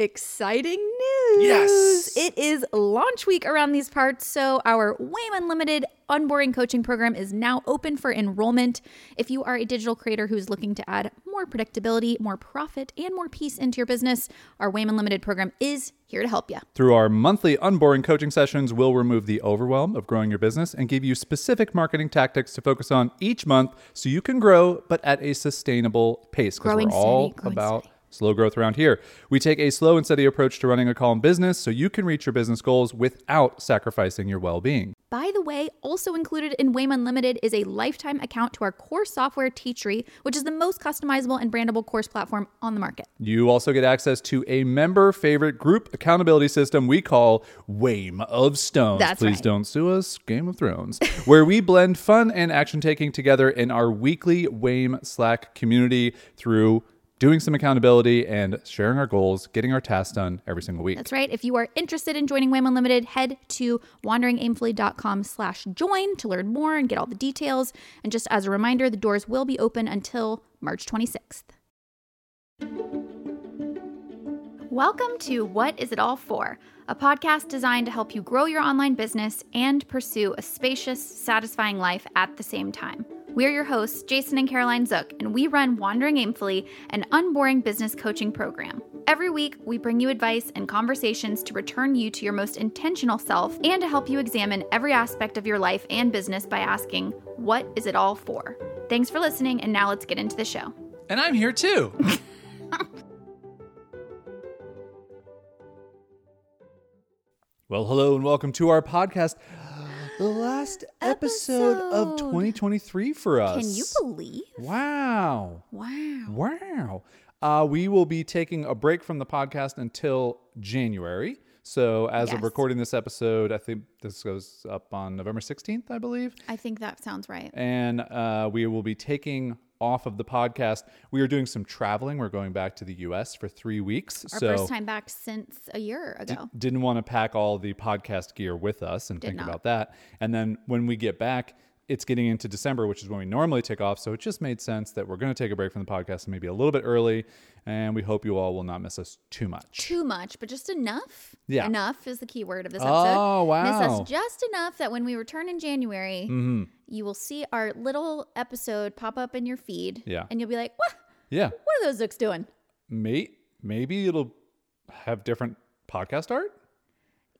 exciting news. Yes. It is launch week around these parts, so our WAIM Unlimited Un-Boring coaching program is now open for enrollment. If you are a digital creator who's looking to add more predictability, more profit, and more peace into your business, our WAIM Unlimited program is here to help you. Through our monthly Un-Boring coaching sessions, we'll remove the overwhelm of growing your business and give you specific marketing tactics to focus on each month so you can grow, but at a sustainable pace. Because we're all steady, about steady. Slow growth around here. We take a slow and steady approach to running a calm business so you can reach your business goals without sacrificing your well being. By the way, also included in WAIM Unlimited is a lifetime account to our core software Teachery, which is the most customizable and brandable course platform on the market. You also get access to a member favorite group accountability system we call WAIM of Stones. That's Please right. don't sue us, Game of Thrones, where we blend fun and action taking together in our weekly WAIM Slack community through doing some accountability and sharing our goals, getting our tasks done every single week. That's right. If you are interested in joining WAIM Unlimited, head to wanderingaimfully.com slash join to learn more and get all the details. And just as a reminder, the doors will be open until March 26th. Welcome to What Is It All For? A podcast designed to help you grow your online business and pursue a spacious, satisfying life at the same time. We're your hosts, Jason and Caroline Zook, and we run Wandering Aimfully, an unboring business coaching program. Every week, we bring you advice and conversations to return you to your most intentional self and to help you examine every aspect of your life and business by asking, What is it all for? Thanks for listening, and now let's get into the show. And I'm here too. well, hello and welcome to our podcast. The last episode, of 2023 for us. Can you believe? Wow. Wow. Wow. Uh, we will be taking a break from the podcast until January. So, as of recording this episode, I think this goes up on November 16th, I believe. I think that sounds right. And uh, we will be taking off of the podcast. We are doing some traveling. We're going back to the US for three weeks. Our so, first time back since a year ago. didn't want to pack all the podcast gear with us and think not. about that. And then when we get back, it's getting into December, which is when we normally take off. So it just made sense that we're going to take a break from the podcast maybe a little bit early. And we hope you all will not miss us too much. Too much, but just enough. Yeah. Enough is the key word of this episode. Oh, wow. Mm-hmm. Miss us just enough that when we return in January, you will see our little episode pop up in your feed. Yeah. And you'll be like, what? Yeah. What are those Zooks doing? May- maybe it'll have different podcast art.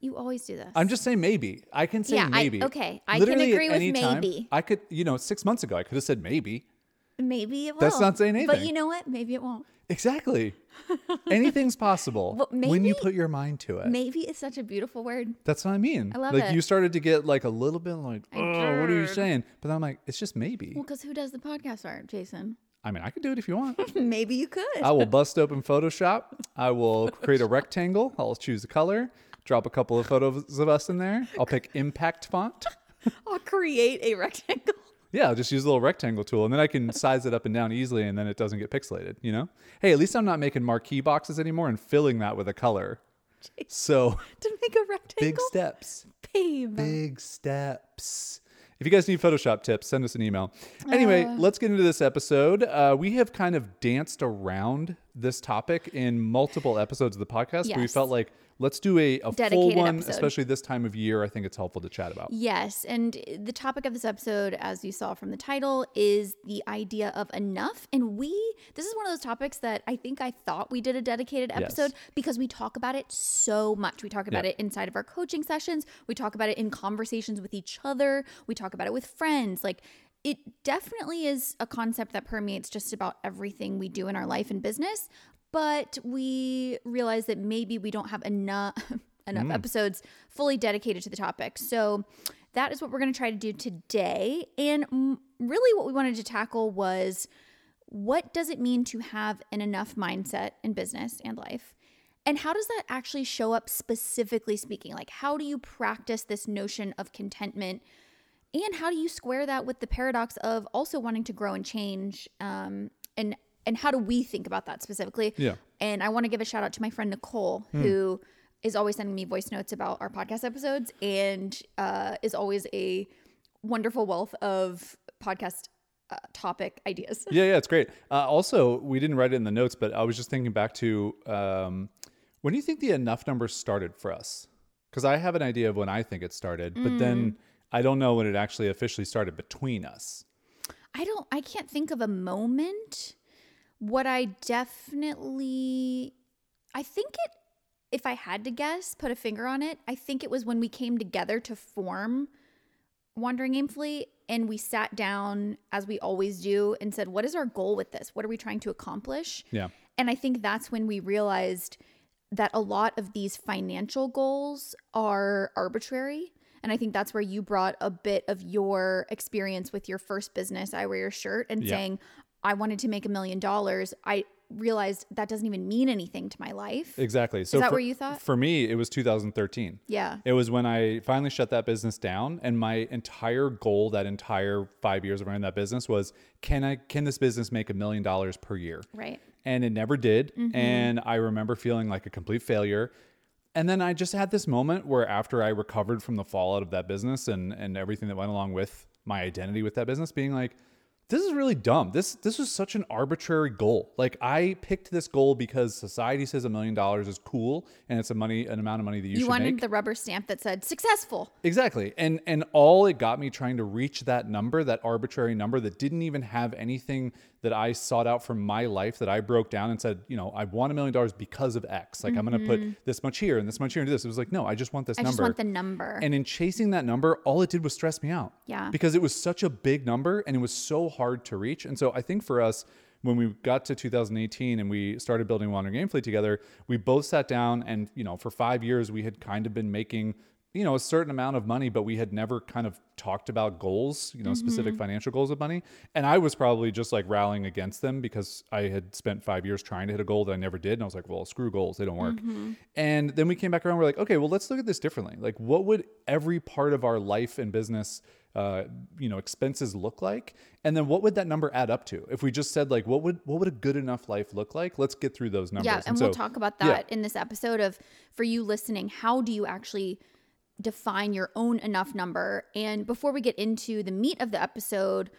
You always do this. I'm just saying maybe. I can say Yeah, I- maybe. okay, I can Literally at agree with any time, maybe. I could, you know, six months ago, I could have said maybe. Maybe it will. That's not saying anything. But you know what? Maybe it won't. Exactly. Anything's possible But when you put your mind to it. Maybe is such a beautiful word. That's what I mean. I love like it. you started to get like a little bit like, oh, what are you saying? But then I'm like, it's just maybe. Well, because who does the podcast art, Jason? I mean, I could do it if you want. Maybe you could. I will bust open Photoshop. I will create a rectangle. I'll choose a color, drop a couple of photos of us in there. I'll pick impact font. I'll create a rectangle. Yeah, I'll just use a little rectangle tool and then I can size it up and down easily and then it doesn't get pixelated, you know? Hey, at least I'm not making marquee boxes anymore and filling that with a color. So to make a rectangle. big steps. Babe. Big steps. If you guys need Photoshop tips, send us an email. Anyway, Uh. let's get into this episode. Uh, we have kind of danced around this topic in multiple episodes of the podcast. But we felt like let's do a, a full one, episode. especially this time of year. I think it's helpful to chat about. Yes, and the topic of this episode, as you saw from the title, is the idea of enough. And we, this is one of those topics that I think I thought we did a dedicated episode because we talk about it so much. We talk about Yeah. it inside of our coaching sessions, we talk about it in conversations with each other, we talk about it with friends. Like, it definitely is a concept that permeates just about everything we do in our life and business. But we realize that maybe we don't have enough enough episodes fully dedicated to the topic. So that is what we're going to try to do today. And mm, really, what we wanted to tackle was what does it mean to have an enough mindset in business and life? And how does that actually show up specifically speaking? Like, how do you practice this notion of contentment? And how do you square that with the paradox of also wanting to grow and change? Um, and and how do we think about that specifically? Yeah. And I want to give a shout out to my friend Nicole, who is always sending me voice notes about our podcast episodes and uh, is always a wonderful wealth of podcast uh, topic ideas. Yeah, yeah, it's great. Uh, also, we didn't write it in the notes, but I was just thinking back to um, When do you think the enough number started for us? Because I have an idea of when I think it started, but Mm. then I don't know when it actually officially started between us. I don't I can't think of a moment. What I definitely I think it if I had to guess, put a finger on it, I think it was when we came together to form Wandering Aimfully and we sat down as we always do and said, "What is our goal with this? What are we trying to accomplish?" Yeah. And I think that's when we realized that a lot of these financial goals are arbitrary. And I think that's where you brought a bit of your experience with your first business, I Wear Your Shirt, and Yeah. saying, I wanted to make a million dollars. I realized that doesn't even mean anything to my life. Exactly. So that for, where you thought? For me, it was 2013. Yeah. It was when I finally shut that business down, and my entire goal that entire five years of running that business was can I can this business make a million dollars per year? Right. and it never did. Mm-hmm. And I remember feeling like a complete failure. And then I just had this moment where after I recovered from the fallout of that business and and everything that went along with my identity with that business, being like, this is really dumb. This this was such an arbitrary goal. Like I picked this goal because society says a million dollars is cool and it's a money an amount of money that you, should be. You wanted make. the rubber stamp that said successful. Exactly. And and all it got me trying to reach that number, that arbitrary number that didn't even have anything that I sought out from my life that I broke down and said, you know, I want a million dollars because of X. Like I'm going to put this much here and this much here and do this. It was like, no, I just want this Mm-hmm. I number. just want the number. and in chasing that number, all it did was stress me out. Yeah. Because it was such a big number and it was so hard to reach. And so I think for us, when we got to 2018 and we started building Wandering Aimfully together, we both sat down and, you know, for five years we had kind of been making, you know, a certain amount of money, but we had never kind of talked about goals, you know, specific financial goals of money. And I was probably just like rallying against them because I had spent five years trying to hit a goal that I never did. And I was like, well, screw goals, they don't work. And then we came back around, we're like, okay, well, let's look at this differently. Like, what would every part of our life and business uh, you know expenses look like and then what would that number add up to if we just said like what would what would a good enough life look like let's get through those numbers Yeah, and, we'll talk about yeah. that in this episode of for you listening, how do you actually define your own enough number? And before we get into the meat of the episode,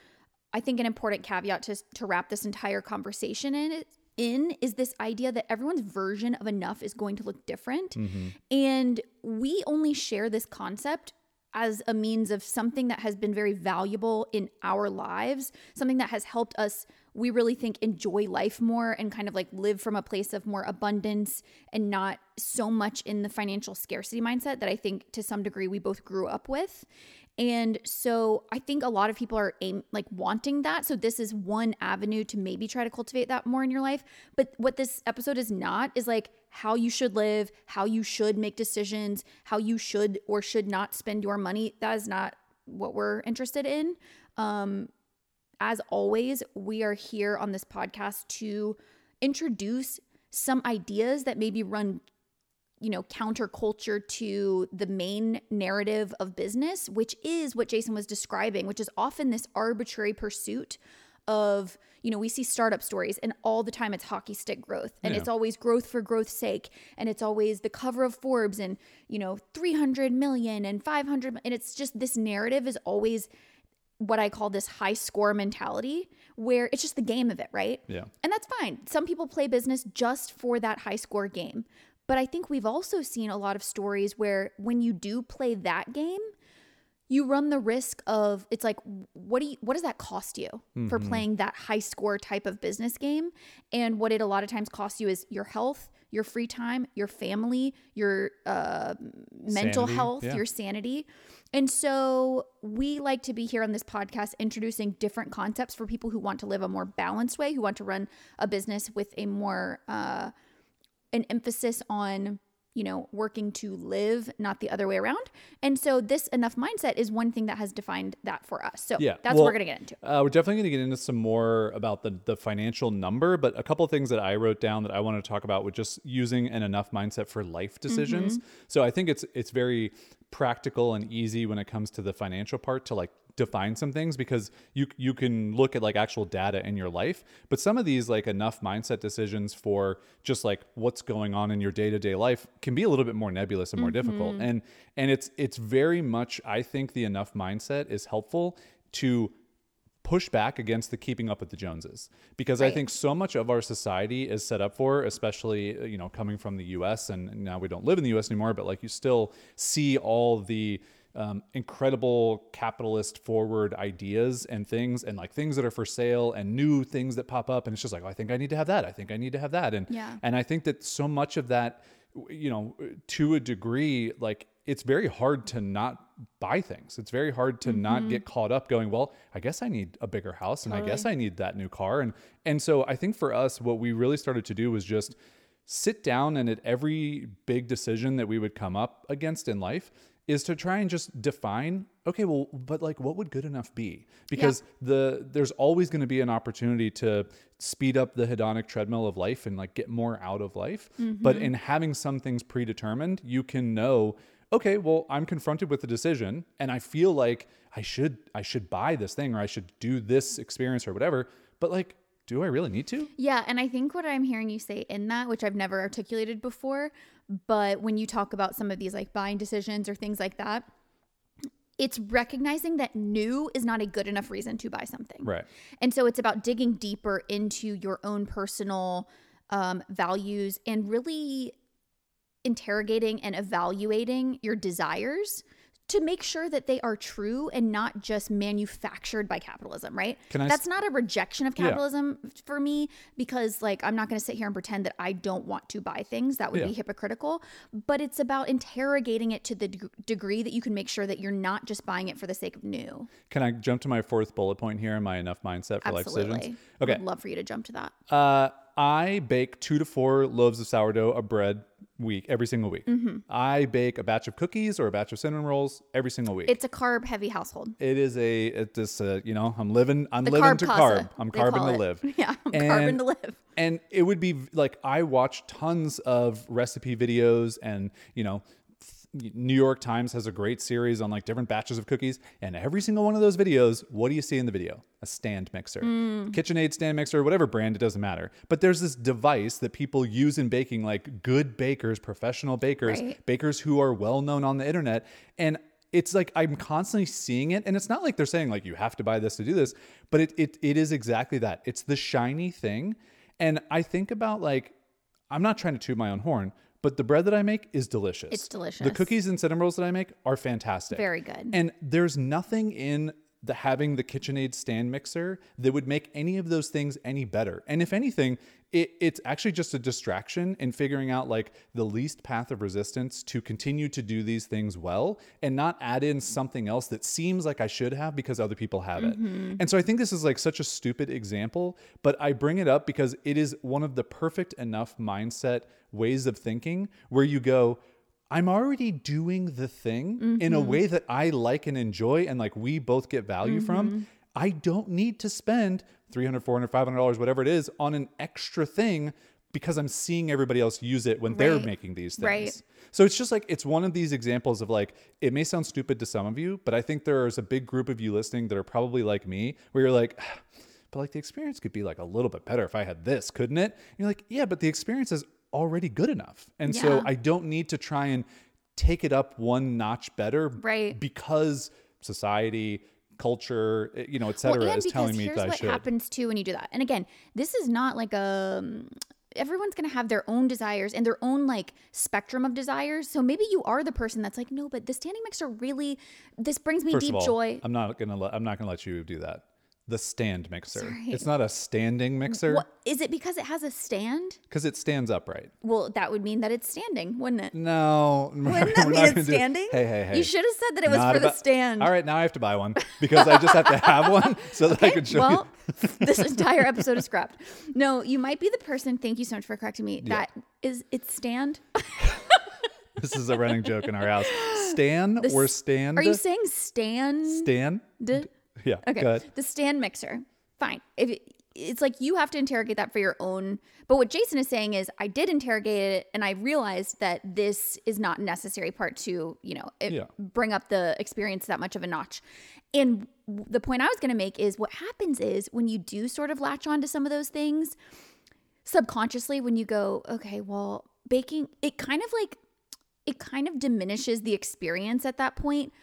I think an important caveat to to wrap this entire conversation in in is this idea that everyone's version of enough is going to look different. Mm-hmm. And we only share this concept as a means of something that has been very valuable in our lives, something that has helped us, we really think, enjoy life more and kind of like live from a place of more abundance and not so much in the financial scarcity mindset that I think to some degree we both grew up with. And so I think a lot of people are aim like wanting that. So this is one avenue to maybe try to cultivate that more in your life. But what this episode is not is like how you should live, how you should make decisions, how you should or should not spend your money. That is not what we're interested in. Um, as always, we are here on this podcast to introduce some ideas that maybe run you know, counterculture to the main narrative of business, which is what Jason was describing, which is often this arbitrary pursuit of, you know, we see startup stories and all the time it's hockey stick growth and Yeah. it's always growth for growth's sake. And it's always the cover of Forbes and, you know, 300 million and 500. And it's just this narrative is always what I call this high score mentality where it's just the game of it, right? Yeah. And that's fine. Some people play business just for that high score game. But I think we've also seen a lot of stories where when you do play that game, you run the risk of it's like what do you what does that cost you for playing that high score type of business game? And what it a lot of times costs you is your health your free time your family your uh, mental Sanity, health yeah. your sanity. And so we like to be here on this podcast introducing different concepts for people who want to live a more balanced way who want to run a business with a more uh, an emphasis on you know working to live not the other way around. And so this enough mindset is one thing that has defined that for us. So Yeah, that's well, what we're gonna get into. Uh, we're definitely going to get into some more about the the financial number, but a couple of things that I wrote down that I want to talk about with just using an enough mindset for life decisions. So I think it's it's very practical and easy when it comes to the financial part to like define some things because you you can look at like actual data in your life but some of these like enough mindset decisions for just like what's going on in your day-to-day life can be a little bit more nebulous and more difficult mm-hmm. and and it's it's very much i think the enough mindset is helpful to push back against the keeping up with the Joneses because I think so much of our society is set up for, especially you know coming from the U.S. and now we don't live in the U.S. anymore, but like you still see all the um, incredible capitalist forward ideas and things and like things that are for sale and new things that pop up and it's just like oh, I think I need to have that. I think I need to have that. And Yeah. and I think that so much of that you know to a degree like it's very hard to not buy things. It's very hard to not get caught up going well I guess I need a bigger house and I guess I need that new car. And and so I think for us what we really started to do was just sit down and at every big decision that we would come up against in life is to try and just define okay well but like what would good enough be? Because the there's always going to be an opportunity to speed up the hedonic treadmill of life and like get more out of life. But mm-hmm. in having some things predetermined you can know okay well i'm confronted with a decision and i feel like i should i should buy this thing or i should do this experience or whatever but like do i really need to? Yeah, and I think what I'm hearing you say in that, which I've never articulated before, but when you talk about some of these like buying decisions or things like that, it's recognizing that new is not a good enough reason to buy something. right And so it's about digging deeper into your own personal um, values and really interrogating and evaluating your desires to make sure that they are true and not just manufactured by capitalism, right? Can I s- That's not a rejection of Yeah. capitalism for me because like I'm not going to sit here and pretend that I don't want to buy things. That would be hypocritical, but it's about interrogating it to the deg- degree that you can make sure that you're not just buying it for the sake of new. Can I jump to my fourth bullet point here Am I enough mindset for life Absolutely. decisions? Okay. I'd love for you to jump to that. Uh, I bake two to four loaves of sourdough of bread week every single week. Mm-hmm. I bake a batch of cookies or a batch of cinnamon rolls every single week. It's a carb heavy household. it is a it's this uh, you know I'm living I'm The living carb to carb. I'm carbon to live. Yeah, I'm And- carbon to live. And it would be like I watch tons of recipe videos and you know New York Times has a great series on like different batches of cookies, and every single one of those videos, what do you see in the video? A stand mixer, hmm. KitchenAid stand mixer, whatever brand, it doesn't matter. But there's this device that people use in baking, like good bakers, professional bakers, Right. bakers who are well known on the internet, and it's like I'm constantly seeing it, and it's not like they're saying like you have to buy this to do this, but it it, it is exactly that. It's the shiny thing, and I think about like I'm not trying to toot my own horn, but the bread that I make is delicious. It's delicious. The cookies and cinnamon rolls that I make are fantastic. Very good. And there's nothing in the having the KitchenAid stand mixer that would make any of those things any better. And if anything, it, it's actually just a distraction in figuring out like the least path of resistance to continue to do these things well and not add in something else that seems like I should have because other people have it. Mm-hmm. And so I think this is like such a stupid example, but I bring it up because it is one of the perfect enough mindset ways of thinking where you go, I'm already doing the thing in a Mm-hmm. way that I like and enjoy and like we both get value Mm-hmm. from. I don't need to spend 300, 400, 500 dollars whatever it is on an extra thing because I'm seeing everybody else use it when they're making these things. Right. So it's just like it's one of these examples of like it may sound stupid to some of you, but I think there's a big group of you listening that are probably like me where you're like but like the experience could be like a little bit better if I had this, couldn't it? And you're like, yeah, but the experience is already good enough. And so I don't need to try and take it up one notch better Right. because society, culture, eh, you know, et cetera, and is telling me that I should. Here's what happens too when you do that. And again, this is not like a um, everyone's going to have their own desires and their own like spectrum of desires. So maybe you are the person that's like, "No, but the standing mixer really this brings me First deep all, joy." I'm not gonna let I'm not gonna let you do that. The stand mixer. Sorry. It's not a standing mixer What is it because it has a stand? because it stands upright. Well, that would mean that it's standing, wouldn't it? No, Wouldn't that mean it's standing? Hey, hey, hey! You should have said that it was Not for the stand. All right, now I have to buy one because I just have to have one so that I can show well, you. this entire episode is scrapped. No, you might be the person. Thank you so much for correcting me. That is it's stand. This is a running joke in our house. Stan or stand? Are you saying stand? Stan? D- Yeah. Okay. The stand mixer. Fine. If it, it's like you have to interrogate that for your own. But what Jason is saying is, I did interrogate it, and I realized that this is not necessary part to, you know, it, Yeah. bring up the experience that much of a notch. And the point I was going to make is, what happens is when you do sort of latch on to some of those things, subconsciously, when you go, okay, well, baking, it kind of like, it kind of diminishes the experience at that point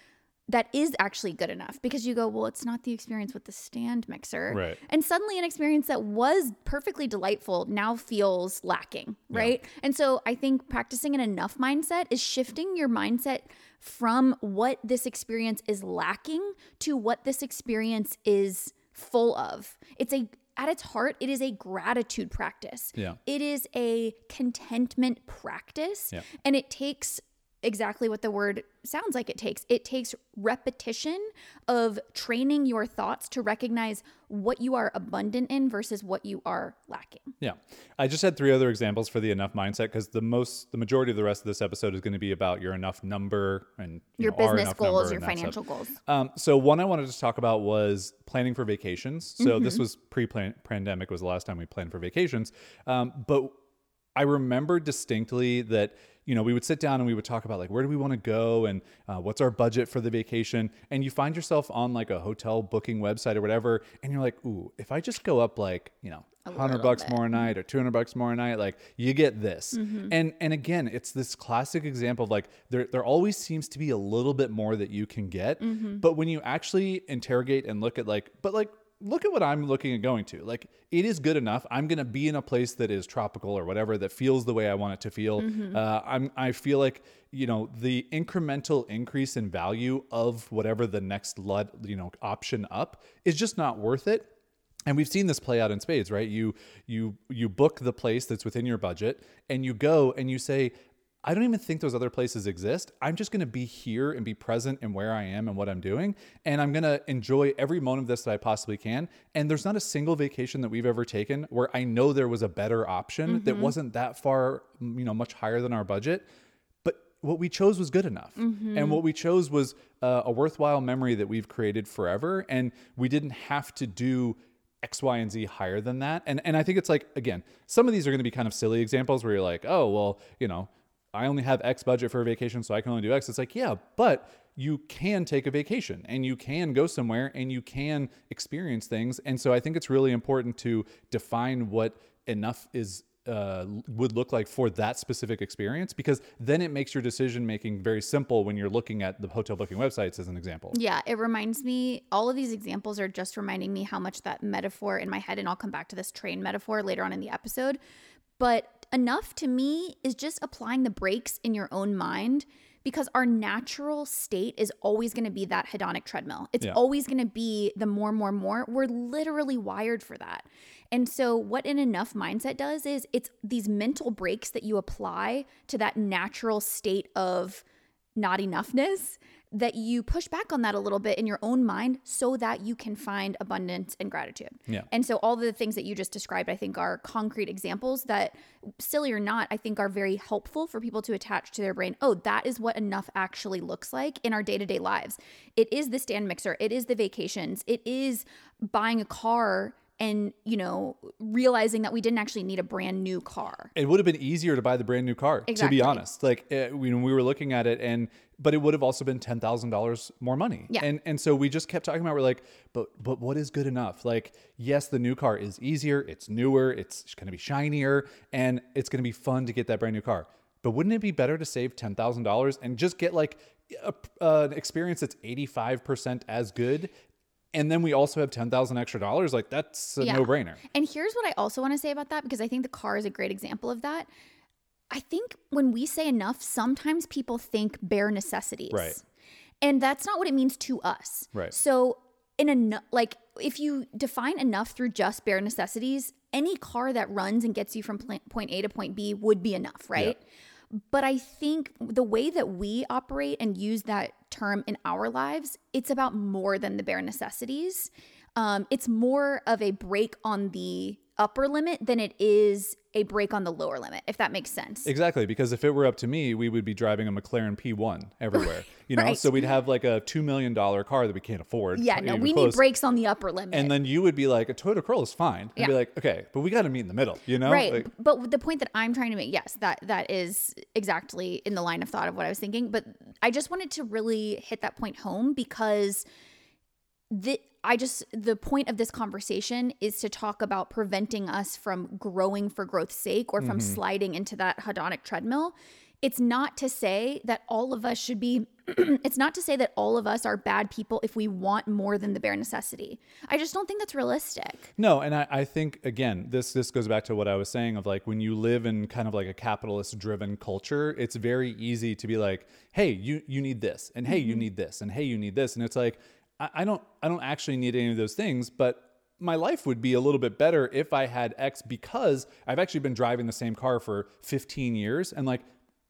that is actually good enough because you go, well, it's not the experience with the stand mixer. Right. And suddenly an experience that was perfectly delightful now feels lacking, right? And so I think practicing an enough mindset is shifting your mindset from what this experience is lacking to what this experience is full of. It's a at its heart, it is a gratitude practice. Yeah. It is a contentment practice. Yeah. And it takes exactly what the word sounds like it takes. It takes repetition of training your thoughts to recognize what you are abundant in versus what you are lacking. Yeah. I just had three other examples for the enough mindset because the most, the majority of the rest of this episode is going to be about your enough number and you Your know, business goals, your financial stuff. goals. Um, so one I wanted to talk about was planning for vacations. So Mm-hmm. this was pre-pandemic was the last time we planned for vacations. Um, but I remember distinctly that you know we would sit down and we would talk about like where do we want to go and uh, what's our budget for the vacation and you find yourself on like a hotel booking website or whatever and you're like ooh if I just go up like you know. 100 bucks bit. more a night or 200 bucks more a night like you get this Mm-hmm. and and again it's this classic example of like there there always seems to be a little bit more that you can get Mm-hmm. but when you actually interrogate and look at like but like look at what I'm looking at going to. Like it is good enough. I'm going to be in a place that is tropical or whatever that feels the way I want it to feel. Uh, I'm I feel like you know the incremental increase in value of whatever the next lud, you know option up is just not worth it. And we've seen this play out in spades, right? You you you book the place that's within your budget and you go and you say I don't even think those other places exist. I'm just going to be here and be present in where I am and what I'm doing. And I'm going to enjoy every moment of this that I possibly can. And there's not a single vacation that we've ever taken where I know there was a better option that wasn't that far, you know, much higher than our budget. But what we chose was good enough. And what we chose was uh, a worthwhile memory that we've created forever. And we didn't have to do X, Y, and Z higher than that. And and I think it's like again, some of these are going to be kind of silly examples where you're like, oh well, you know, I only have X budget for a vacation, so I can only do X. It's like, yeah, but you can take a vacation and you can go somewhere and you can experience things. And so I think it's really important to define what enough is uh, would look like for that specific experience because then it makes your decision making very simple when you're looking at the hotel booking websites as an example. Yeah, it reminds me, all of these examples are just reminding me how much that metaphor in my head, and I'll come back to this train metaphor later on in the episode. But enough to me is just applying the brakes in your own mind because our natural state is always going to be that hedonic treadmill. It's Yeah. always going to be the more, more, more. We're literally wired for that. And so, what an enough mindset does is it's these mental brakes that you apply to that natural state of not enoughness that you push back on that a little bit in your own mind so that you can find abundance and gratitude. Yeah. And so all the things that you just described I think are concrete examples that silly or not I think are very helpful for people to attach to their brain. Oh, that is what enough actually looks like in our day-to-day lives. It is the stand mixer, it is the vacations, it is buying a car and, you know, realizing that we didn't actually need a brand new car. it would have been easier to buy the brand new car to be honest. Like uh, when we were looking at it and but it would have also been $10,000 more money. Yeah. and and so we just kept talking about we're like but but what is good enough? Like yes the new car is easier it's newer it's going to be shinier and it's going to be fun to get that brand new car. But wouldn't it be better to save $10,000 and just get like a, uh, an experience that's 85% as good and then we also have 10,000 extra dollars like that's a Yeah. no-brainer And here's what I also want to say about that because I think the car is a great example of that. I think when we say enough, sometimes people think bare necessities. Right. And that's not what it means to us. Right. So in a like if you define enough through just bare necessities, any car that runs and gets you from point A to point B would be enough, right? But I think the way that we operate and use that term in our lives, it's about more than the bare necessities. Um, it's more of a brake on the upper limit than it is a brake on the lower limit, if that makes sense. Exactly, because if it were up to me, we would be driving a McLaren P1 everywhere. You know, Right. so we'd have like a two million dollar car that we can't afford. yeah, no, we need close. brakes on the upper limit. And then you would be like, a Toyota Corolla is fine. I'd be like, okay, but we got to meet in the middle. You know, right Like, but the point that i'm trying to make yes that that is exactly in the line of thought of what i was thinking but i just wanted to really hit that point home because the i just the point of this conversation is to talk about preventing us from growing for growth's sake or from mm-hmm. sliding into that hedonic treadmill it's not to say that all of us should be it's not to say that all of us are bad people if we want more than the bare necessity. I just don't think that's realistic. No, and I, I think again, this this goes back to what I was saying of like when you live in kind of like a capitalist driven culture, it's very easy to be like, hey, you you need this, and hey, you mm-hmm. need this, and hey, you need this, and it's like I, I don't I don't actually need any of those things, but my life would be a little bit better if I had X because I've actually been driving the same car for 15 years and like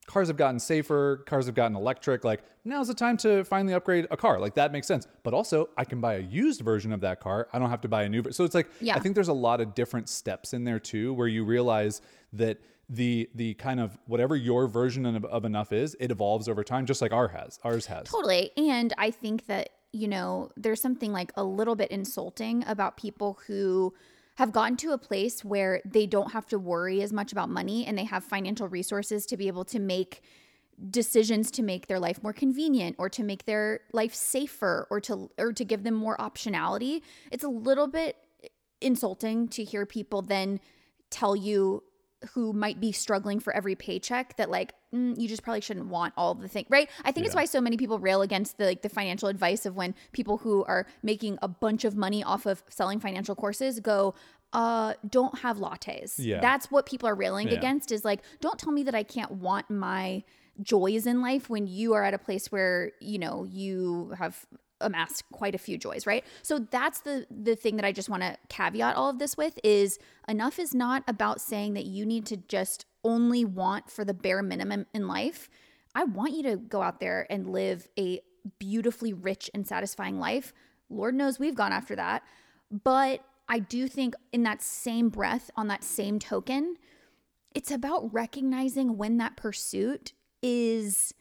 cars have gotten safer, cars have gotten electric. Like now's the time to finally upgrade a car. Like that makes sense. But also, I can buy a used version of that car. I don't have to buy a new. Version. So it's like Yeah. I think there's a lot of different steps in there too, where you realize that the the kind of whatever your version of, of enough is, it evolves over time, just like our has ours has. Totally. And I think that, you know, there's something like a little bit insulting about people who have gotten to a place where they don't have to worry as much about money and they have financial resources to be able to make decisions to make their life more convenient or to make their life safer or to or to give them more optionality. It's a little bit insulting to hear people then tell you who might be struggling for every paycheck that like mm, you just probably shouldn't want all the things right i think it's Yeah. why so many people rail against the like the financial advice of when people who are making a bunch of money off of selling financial courses go uh don't have lattes Yeah. that's what people are railing Yeah. against is like don't tell me that i can't want my joys in life when you are at a place where you know you have amassed quite a few joys right? So that's the the thing that i just want to caveat all of this with is enough is not about saying that you need to just only want for the bare minimum in life. I want you to go out there and live a beautifully rich and satisfying life. Lord knows we've gone after that. But i do think in that same breath on that same token it's about recognizing when that pursuit is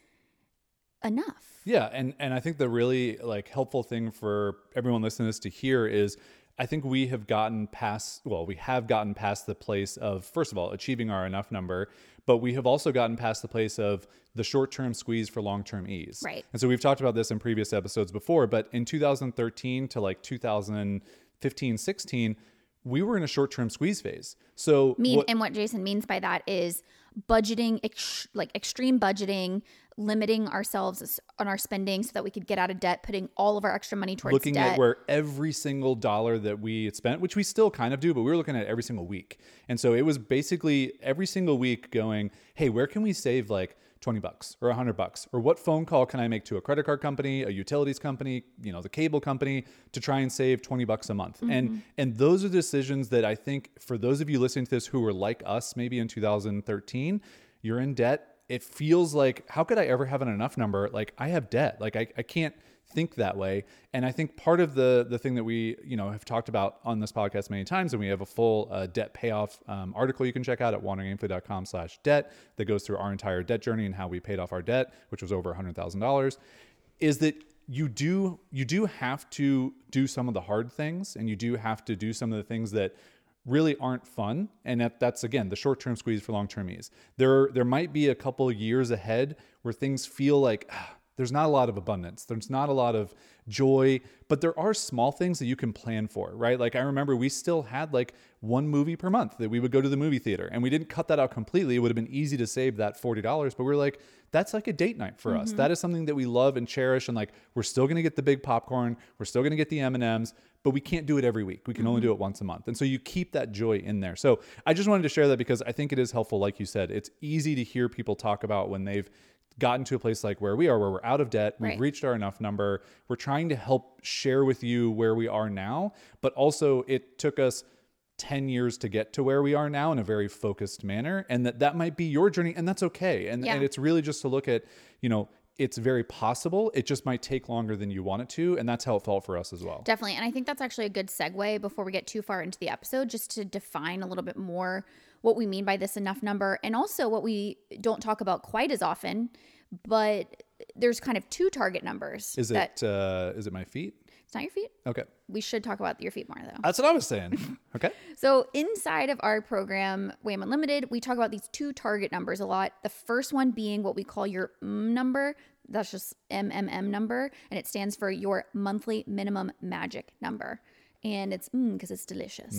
enough Yeah, and and I think the really like helpful thing for everyone listening to this to hear is I think we have gotten past well, we have gotten past the place of first of all achieving our enough number, but we have also gotten past the place of the short-term squeeze for long-term ease. Right. And so we've talked about this in previous episodes before, but in 2013 to like 2015, 16, we were in a short-term squeeze phase. So mean what- and what jason means by that is budgeting ex- like extreme budgeting limiting ourselves on our spending so that we could get out of debt putting all of our extra money towards looking debt at where every single dollar that we had spent, which we still kind of do, but we were looking at every single week. And so it was basically every single week going, hey, where can we save like 20 bucks or 100 bucks? Or what phone call can I make to a credit card company, a utilities company, you know, the cable company to try and save 20 bucks a month? And mm-hmm. and those are decisions that I think for those of you listening to this who were like us maybe in 2013, you're in debt it feels like how could I ever have an enough number? Like I have debt. Like I, I can't think that way. And I think part of the the thing that we you know have talked about on this podcast many times, and we have a full uh, debt payoff um, article you can check out at wanderingaimfully.com slash debt that goes through our entire debt journey and how we paid off our debt, which was over hundred thousand dollars. Is that you do you do have to do some of the hard things, and you do have to do some of the things that really aren't fun and that, that's again the short-term squeeze for long-term ease there there might be a couple years ahead where things feel like ah, there's not a lot of abundance. There's not a lot of joy but there are small things that you can plan for right? Like i remember we still had like one movie per month that we would go to the movie theater and we didn't cut that out completely. It would have been easy to save that $40 but we are like that's like a date night for us. Mm-hmm. That is something that we love and cherish and like we're still going to get the big popcorn we're still going to get the m&ms but we can't do it every week. We can only mm-hmm. do it once a month and so you keep that joy in there. So i just wanted to share that because i think it is helpful like you said. It's easy to hear people talk about when they've gotten to a place like where we are where we're out of debt we've Right. reached our enough number we're trying to help share with you where we are now but also it took us 10 years to get to where we are now in a very focused manner and that that might be your journey and that's okay and, Yeah. and it's really just to look at you know it's very possible it just might take longer than you want it to and that's how it felt for us as well Definitely. And I think that's actually a good segue before we get too far into the episode, just to define a little bit more what we mean by this enough number and also what we don't talk about quite as often. But there's kind of two target numbers. is that, it uh is it my feet It's not your feet. okay We should talk about your feet more though. that's what i was saying okay So, inside of our program, WAIM Unlimited, we talk about these two target numbers a lot. The first one being what we call your M number. That's just MMM number, and it stands for your monthly minimum magic number. And it's because it's delicious.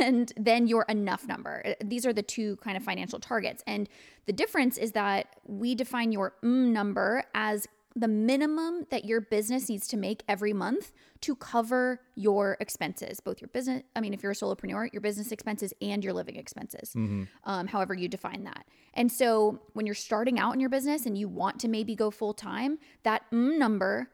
And then your enough number. These are the two kind of financial targets. And the difference is that we define your M number as the minimum that your business needs to make every month to cover your expenses, both your business, I mean, if you're a solopreneur, your business expenses and your living expenses, um, however you define that. And so when you're starting out in your business and you want to maybe go full time, that mm number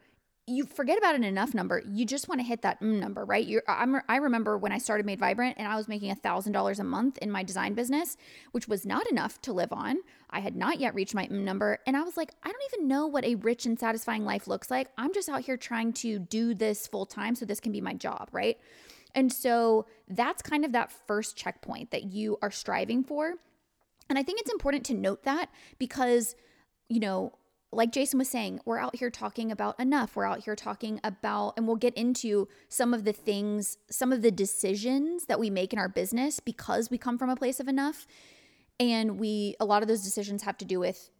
you forget about an enough number. You just want to hit that mm number, right? You're, I'm, I remember when I started Made Vibrant and I was making $1,000 a month in my design business, which was not enough to live on. I had not yet reached my mm number. And I was like, I don't even know what a rich and satisfying life looks like. I'm just out here trying to do this full time so this can be my job, right? And so that's kind of that first checkpoint that you are striving for. And I think it's important to note that because, you know, like Jason was saying, we're out here talking about enough. We're out here talking about, and we'll get into some of the things, some of the decisions that we make in our business because we come from a place of enough. And we, a lot of those decisions have to do with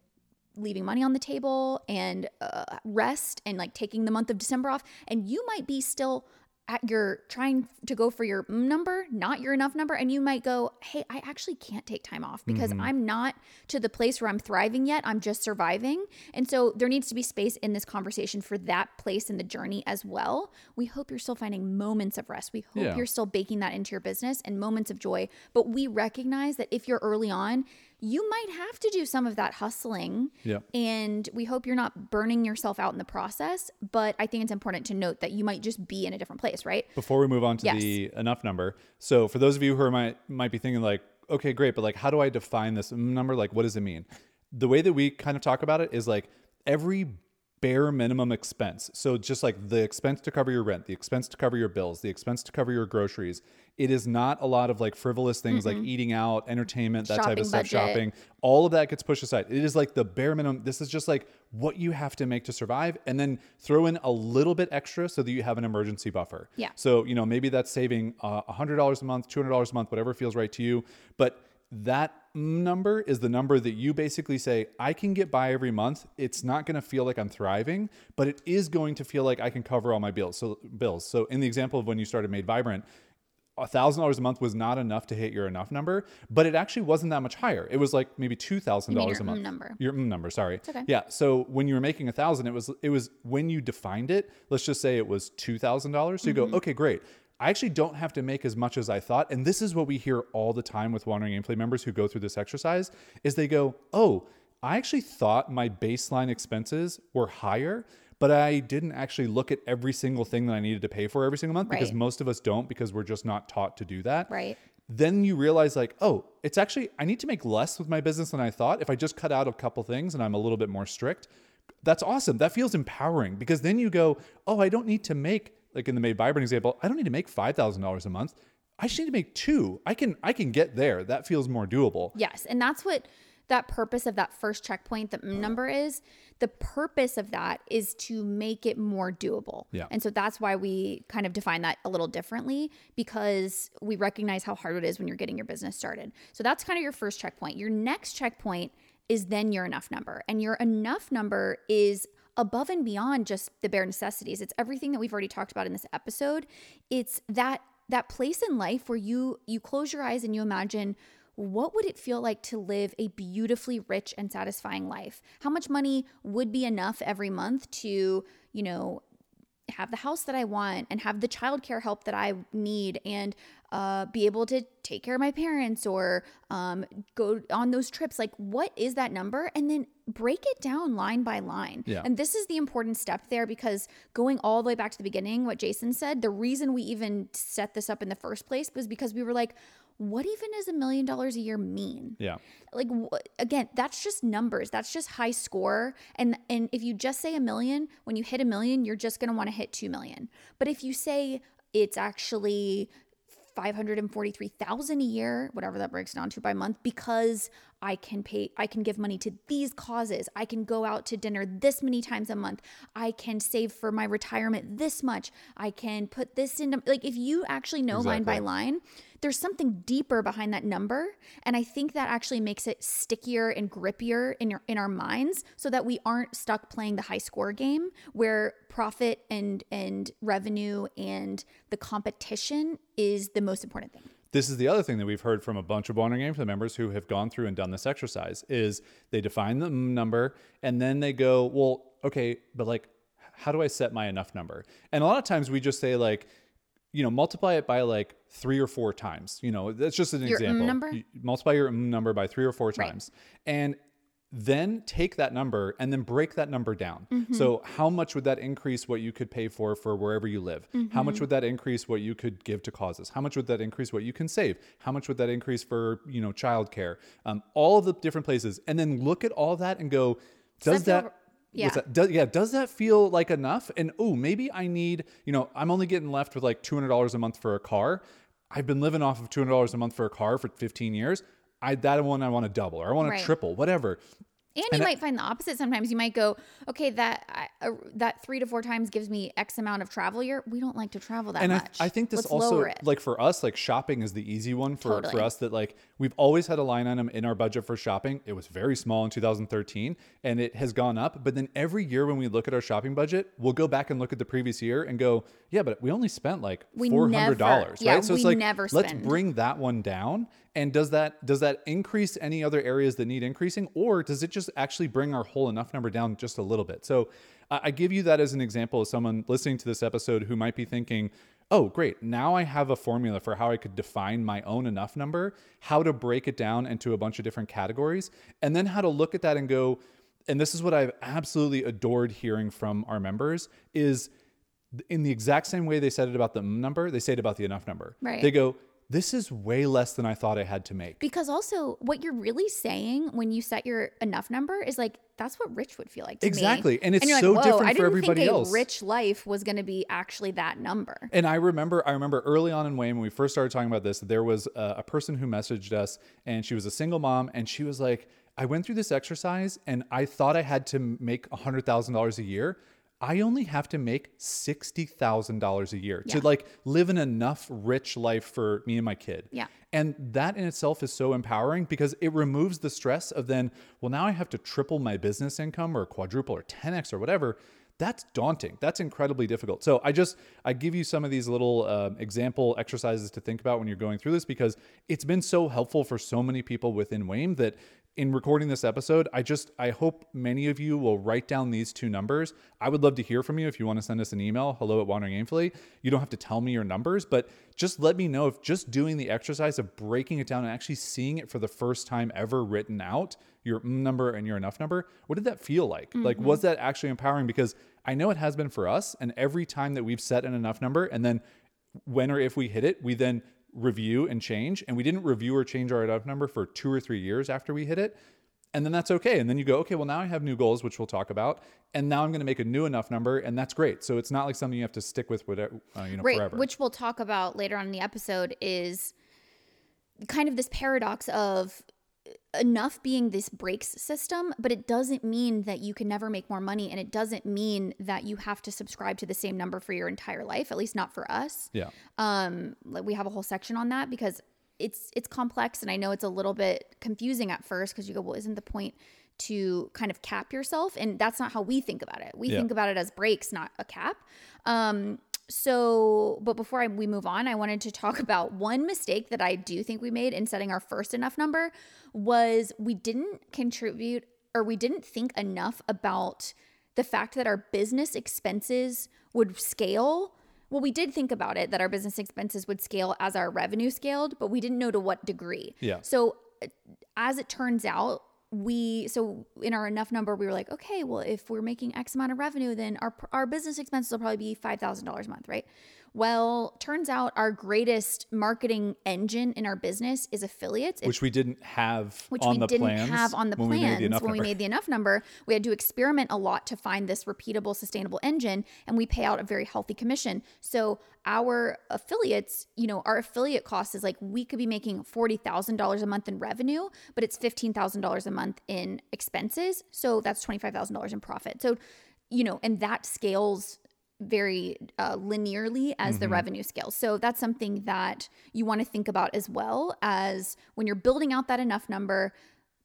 leaving money on the table and uh, rest and like taking the month of December off. And you might be still at your trying to go for your number, not your enough number, and you might go, Hey, I actually can't take time off because mm-hmm. I'm not to the place where I'm thriving yet. I'm just surviving. And so there needs to be space in this conversation for that place in the journey as well. We hope you're still finding moments of rest. We hope yeah. you're still baking that into your business and moments of joy. But we recognize that if you're early on, you might have to do some of that hustling. Yeah. And we hope you're not burning yourself out in the process. But I think it's important to note that you might just be in a different place, right? Before we move on to yes. the enough number. So for those of you who are, might might be thinking like, okay, great, but like how do I define this number? Like what does it mean? The way that we kind of talk about it is like every bare minimum expense. So just like the expense to cover your rent, the expense to cover your bills, the expense to cover your groceries. It is not a lot of like frivolous things mm-hmm. like eating out, entertainment, that shopping type of stuff, budget. shopping. All of that gets pushed aside. It is like the bare minimum. This is just like what you have to make to survive and then throw in a little bit extra so that you have an emergency buffer. Yeah. So, you know, maybe that's saving uh, $100 a month, $200 a month, whatever feels right to you, but that number is the number that you basically say, I can get by every month. It's not going to feel like I'm thriving, but it is going to feel like I can cover all my bills. So bills. So in the example of when you started Made Vibrant, thousand dollars a month was not enough to hit your enough number, but it actually wasn't that much higher. It was like maybe two thousand dollars a month. Number. Your number, sorry. Okay. Yeah. So when you were making a thousand, it was it was when you defined it. Let's just say it was two thousand dollars. So you mm-hmm. go, okay, great. I actually don't have to make as much as I thought. And this is what we hear all the time with Wandering Aimfully members who go through this exercise is they go, "Oh, I actually thought my baseline expenses were higher, but I didn't actually look at every single thing that I needed to pay for every single month right. because most of us don't because we're just not taught to do that." Right. Then you realize like, "Oh, it's actually I need to make less with my business than I thought if I just cut out a couple things and I'm a little bit more strict." That's awesome. That feels empowering because then you go, "Oh, I don't need to make like in the Made Vibrant example, I don't need to make five thousand dollars a month. I just need to make two. I can I can get there. That feels more doable. Yes, and that's what that purpose of that first checkpoint, the number is. The purpose of that is to make it more doable. Yeah. And so that's why we kind of define that a little differently because we recognize how hard it is when you're getting your business started. So that's kind of your first checkpoint. Your next checkpoint is then your enough number. And your enough number is above and beyond just the bare necessities. It's everything that we've already talked about in this episode. It's that that place in life where you you close your eyes and you imagine what would it feel like to live a beautifully rich and satisfying life? How much money would be enough every month to, you know, have the house that I want and have the childcare help that I need and uh, be able to take care of my parents or um, go on those trips. Like, what is that number? And then break it down line by line. Yeah. And this is the important step there because going all the way back to the beginning, what Jason said, the reason we even set this up in the first place was because we were like, what even does a million dollars a year mean? Yeah. Like again, that's just numbers. That's just high score. And and if you just say a million, when you hit a million, you're just going to want to hit 2 million. But if you say it's actually 543,000 a year, whatever that breaks down to by month because I can pay I can give money to these causes. I can go out to dinner this many times a month. I can save for my retirement this much. I can put this into like if you actually know exactly. line by line, there's something deeper behind that number and i think that actually makes it stickier and grippier in your in our minds so that we aren't stuck playing the high score game where profit and and revenue and the competition is the most important thing this is the other thing that we've heard from a bunch of Wandering Aimfully members who have gone through and done this exercise is they define the number and then they go, well, okay, but like, how do I set my enough number? And a lot of times we just say like, you know, multiply it by like three or four times. You know, that's just an Your example. number? You multiply your number by three or four Right. times. And then take that number and then break that number down. Mm-hmm. So, how much would that increase what you could pay for for wherever you live? How Mm-hmm. much would that increase what you could give to causes? How much would that increase what you can save? How much would that increase for you know childcare? Um, all of the different places, and then look at all that and go, does that that? Yeah. Does, yeah, does that feel like enough? And oh, maybe I need, you know, I'm only getting left with like $200 a month for a car. I've been living off of $200 a month for a car for 15 years. I that one I want to double or I want Right. to triple, whatever. And you might find the opposite sometimes. You might go, okay, that uh, that three to four times gives me X amount of travel year. We don't like to travel that and I, much. I think this Let's also like for us like shopping is the easy one for, for us that like we've always had a line item in our budget for shopping. It was very small in 2013 and it has gone up. But then every year when we look at our shopping budget we'll go back and look at the previous year and go yeah but we only spent like We $400 never- right? Yeah, so it's like never let's bring that one down and does that does that increase any other areas that need increasing or does it just actually bring our whole enough number down just a little bit so I give you that as an example of someone listening to this episode who might be thinking oh great now i have a formula for how i could define my own enough number how to break it down into a bunch of different categories and then how to look at that and go and this is what i've absolutely adored hearing from our members is in the exact same way they said it about the number they say it about the enough number Right. they go this is way less than i thought i had to make because also what you're really saying when you set your enough number is like that's what rich would feel like to me. Exactly. And it's you're so Whoa, different I for everybody think else." A rich life was going to be actually that number. And I remember, I remember early on in WAIM when we first started talking about this, there was a, a person who messaged us, and she was a single mom, and she was like, "I went through this exercise, and I thought I had to make hundred thousand dollars a year. I only have to make sixty thousand dollars a year to like live an enough rich life for me and my kid." Yeah. And that in itself is so empowering because it removes the stress of then, well, now I have to triple my business income or quadruple or 10x or whatever. That's daunting. That's incredibly difficult. So I just I give you some of these little um, example exercises to think about when you're going through this because it's been so helpful for so many people within WAIM that in recording this episode, I just I hope many of you will write down these two numbers. I would love to hear from you if you want to send us an email, hello at wandering aimfully. You don't have to tell me your numbers, but just let me know if just doing the exercise of breaking it down and actually seeing it for the first time ever written out, your number and your enough number, what did that feel like? Like mm-hmm. was that actually empowering? Because I know it has been for us, and every time that we've set an enough number and then when or if we hit it, we then review and change. And we didn't review or change our enough number for two or three years after we hit it. And then that's okay. And then you go, okay, well, now I have new goals, which we'll talk about. And now I'm going to make a new enough number. And that's great. So it's not like something you have to stick with, whatever, uh, you know, right forever. which we'll talk about later on in the episode is kind of this paradox of enough being this brakes system but it doesn't mean that you can never make more money and it doesn't mean that you have to subscribe to the same number for your entire life at least not for us yeah. um like we have a whole section on that because it's it's complex and i know it's a little bit confusing at first because you go well isn't the point to kind of cap yourself and that's not how we think about it we Yeah. think about it as brakes not a cap um so but before I, we move on i wanted to talk about one mistake that i do think we made in setting our first enough number was we didn't contribute or we didn't think enough about the fact that our business expenses would scale well, we did think about it that our business expenses would scale as our revenue scaled, but we didn't know to what degree. Yeah. So, as it turns out, we so in our enough number, we were like, okay, well, if we're making X amount of revenue, then our our business expenses will probably be five thousand dollars a month, right? Well, turns out our greatest marketing engine in our business is affiliates. Which we didn't have which on we the didn't plans have on the when we plans enough when we made the enough number. We had to experiment a lot to find this repeatable, sustainable engine, and we pay out a very healthy commission. So our affiliates, you know, our affiliate cost is like we could be making forty thousand dollars a month in revenue, but it's fifteen thousand dollars a month in expenses. So that's twenty five thousand dollars in profit. So you know, and that scales very uh, linearly as the revenue scales. So that's something that you want to think about as well as when you're building out that enough number.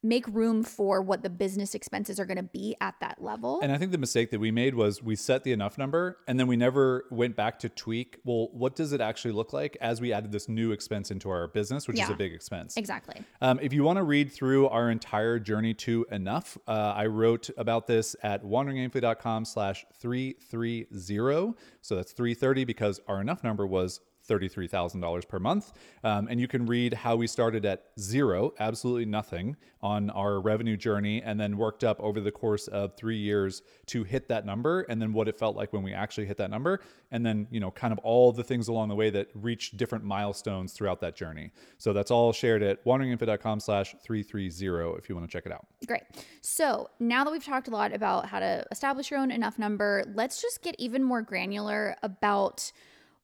Make room for what the business expenses are going to be at that level. And I think the mistake that we made was we set the enough number and then we never went back to tweak, well, what does it actually look like as we added this new expense into our business, which is a big expense. exactly. Um, if you want to read through our entire journey to enough, uh, I wrote about this at wanderingaimfully.com slash 330. So that's 330 because our enough number was $33,000 per month. Um, and you can read how we started at zero, absolutely nothing, on our revenue journey, and then worked up over the course of three years to hit that number, and then what it felt like when we actually hit that number, and then, you know, kind of all the things along the way that reached different milestones throughout that journey. So that's all shared at wanderingaimfully.com slash 330 if you want to check it out. Great. So now that we've talked a lot about how to establish your own enough number, let's just get even more granular about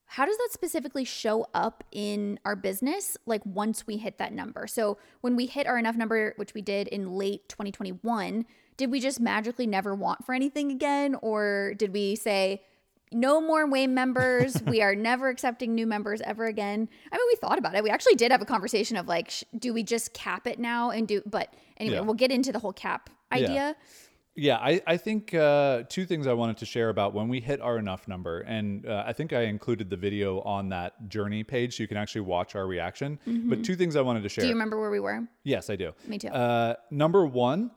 how does that specifically show up in our business like once we hit that number so when we hit our enough number which we did in late 2021 did we just magically never want for anything again or did we say no more WAIM members. we are never accepting new members ever again. I mean, we thought about it. We actually did have a conversation of like, sh- do we just cap it now and do? But anyway, Yeah. we'll get into the whole cap idea. Yeah, I, I think uh, two things I wanted to share about when we hit our enough number. And uh, I think I included the video on that journey page so you can actually watch our reaction. But two things I wanted to share. Do you remember where we were? Yes, I do. Me too. Uh, number one,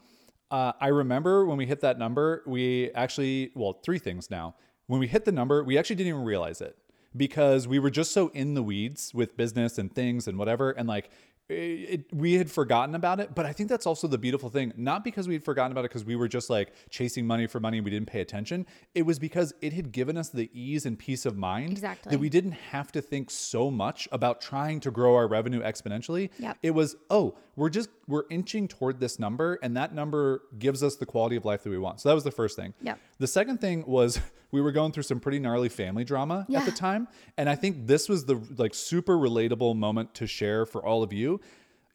uh, I remember when we hit that number, we actually, well, three things now. When we hit the number, we actually didn't even realize it because we were just so in the weeds with business and things and whatever. And like, it, it- we had forgotten about it. But I think that's also the beautiful thing. Not because we had forgotten about it because we were just like chasing money for money and we didn't pay attention. It was because it had given us the ease and peace of mind Exactly. that we didn't have to think so much about trying to grow our revenue exponentially. Yep. It was, oh, we're just we're inching toward this number, and that number gives us the quality of life that we want. So that was the first thing. Yep. The second thing was we were going through some pretty gnarly family drama at the time, and I think this was the like super relatable moment to share for all of you.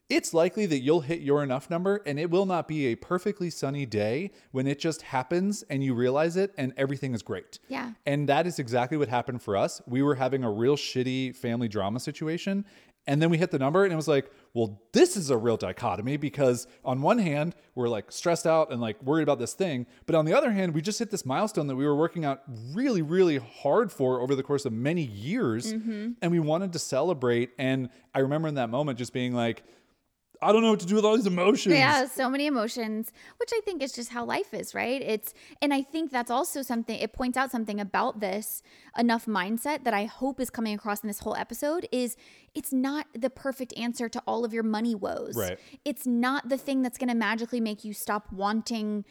It's likely that you'll hit your enough number and it will not be a perfectly sunny day when it just happens and you realize it and everything is great. Yeah. And that is exactly what happened for us. We were having a real shitty family drama situation. And then we hit the number and it was like, well, this is a real dichotomy because on one hand, we're like stressed out and like worried about this thing. But on the other hand, we just hit this milestone that we were working out really, really hard for over the course of many years. Mm-hmm. And we wanted to celebrate. And I remember in that moment just being like, I don't know what to do with all these emotions. Yeah, so many emotions, which I think is just how life is, right? It's and I think that's also something it points out something about this enough mindset that I hope is coming across in this whole episode is it's not the perfect answer to all of your money woes. Right. It's not the thing that's going to magically make you stop wanting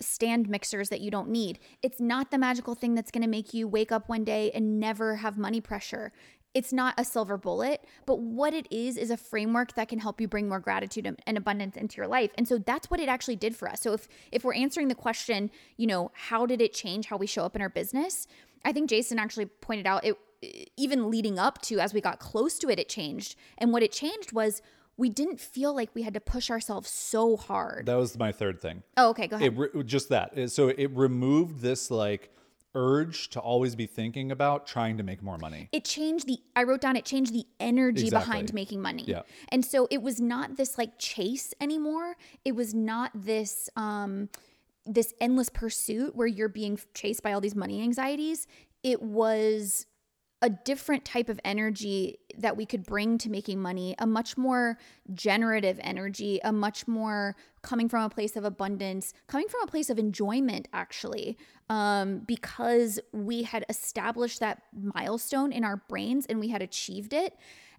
stand mixers that you don't need. It's not the magical thing that's going to make you wake up one day and never have money pressure. It's not a silver bullet, but what it is is a framework that can help you bring more gratitude and- abundance into your life. And so that's what it actually did for us. So if if we're answering the question, you know, how did it change how we show up in our business? I think Jason actually pointed out it even leading up to as we got close to it it changed. And what it changed was we didn't feel like we had to push ourselves so hard. That was my third thing. Oh, okay, go ahead. it re- just that so it removed this like urge to always be thinking about trying to make more money it changed the i wrote down it changed the energy Exactly. behind making money Yeah. and so it was not this like chase anymore it was not this um this endless pursuit where you're being chased by all these money anxieties it was a different type of energy that we could bring to making money, a much more generative energy, a much more coming from a place of abundance, coming from a place of enjoyment, actually, um, because we had established that milestone in our brains and we had achieved it.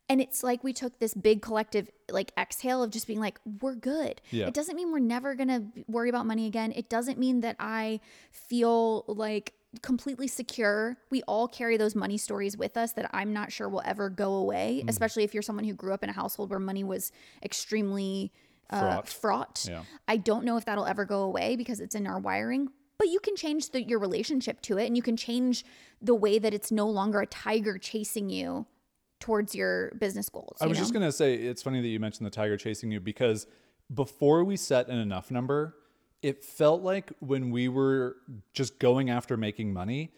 And it's like we took this big collective like exhale of just being like, we're good. Yeah. It doesn't mean we're never gonna worry about money again. It doesn't mean that I feel like completely secure. We all carry those money stories with us that I'm not sure will ever go away, Mm. especially if you're someone who grew up in a household where money was extremely uh, Fraught. fraught. Yeah. I don't know if that'll ever go away because it's in our wiring. But you can change the, your relationship to it, and you can change the way that it's no longer a tiger chasing you towards your business goals. i was just going to say it's funny that you mentioned the tiger chasing you because before we set an enough number it felt like when we were just going after making money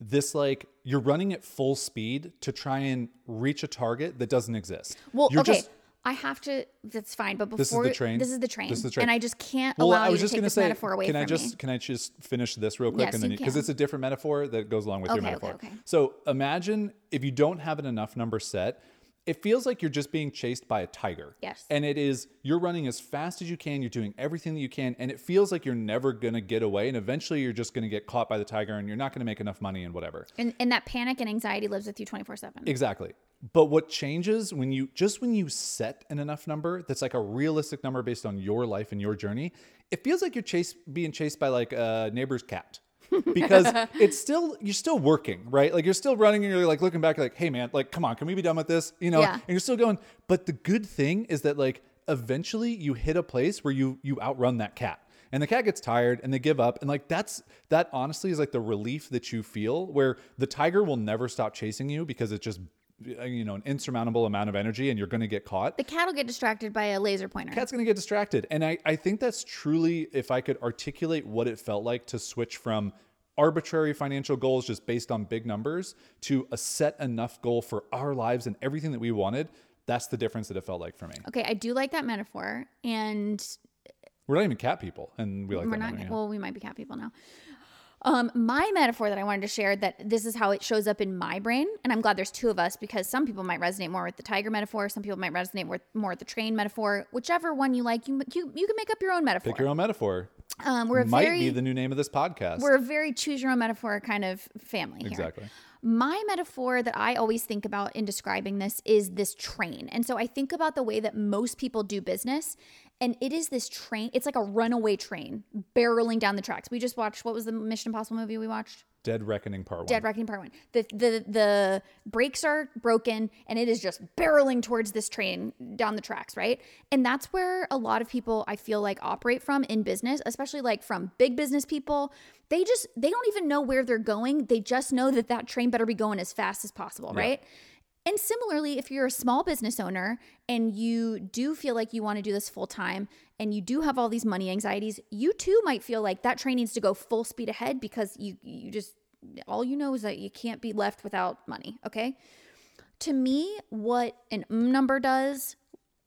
this like you're running at full speed to try and reach a target that doesn't exist Well, You're okay. just- I have to. That's fine. But before This is the train? This is the train. This is the train. And I just can't Well, allow I was you to just take gonna this say, metaphor away can from I just me. can I just finish this real quick Yes, and then because it's a different metaphor that goes along with your metaphor. okay, okay. So imagine if you don't have an enough number set, it feels like you're just being chased by a tiger. Yes. And it is you're running as fast as you can, you're doing everything that you can, and it feels like you're never gonna get away, and eventually you're just gonna get caught by the tiger, and you're not gonna make enough money and whatever. And, and that panic and anxiety lives with you 24 7. Exactly. But what changes when you just when you set an enough number that's like a realistic number based on your life and your journey, it feels like you're chased being chased by like a neighbor's cat. Because it's still you're still working, right? Like you're still running and you're like looking back like, "Hey man, like come on, can we be done with this?" You know, Yeah. and you're still going. But the good thing is that like eventually you hit a place where you you outrun that cat and the cat gets tired and they give up and like that's that honestly is like the relief that you feel where the tiger will never stop chasing you because it's just Uh, you know an insurmountable amount of energy and you're going to get caught The cat will get distracted by a laser pointer. cat's going to get distracted and I, I think that's truly if i could articulate what it felt like to switch from arbitrary financial goals just based on big numbers to a set enough goal for our lives and everything that we wanted that's the difference that it felt like for me okay, I do like that metaphor. And we're not even cat people and we like we're not, metaphor, yeah. well, we might be cat people now. Um, my metaphor that I wanted to share that this is how it shows up in my brain, and I'm glad there's two of us because some people might resonate more with the tiger metaphor, some people might resonate with more with the train metaphor. Whichever one you like, you you, you can make up your own metaphor. pick your own metaphor um, we're a might very be the new name of this podcast we're a very choose your own metaphor kind of family here. exactly My metaphor that I always think about in describing this is this train. And so I think about the way that most people do business, and it is this train. It's like a runaway train barreling down the tracks. We just watched, what was the Mission Impossible movie we watched? Dead reckoning part one Dead Reckoning Part One. The the the brakes are broken and it is just barreling towards this train down the tracks, right? And that's where a lot of people I feel like operate from in business, especially like from big business people. They just they don't even know where they're going. They just know that that train better be going as fast as possible, right? And similarly, if you're a small business owner and you do feel like you want to do this full time and you do have all these money anxieties, you too might feel like that train needs to go full speed ahead because you you just all you know is that you can't be left without money, okay? To me, what an um number does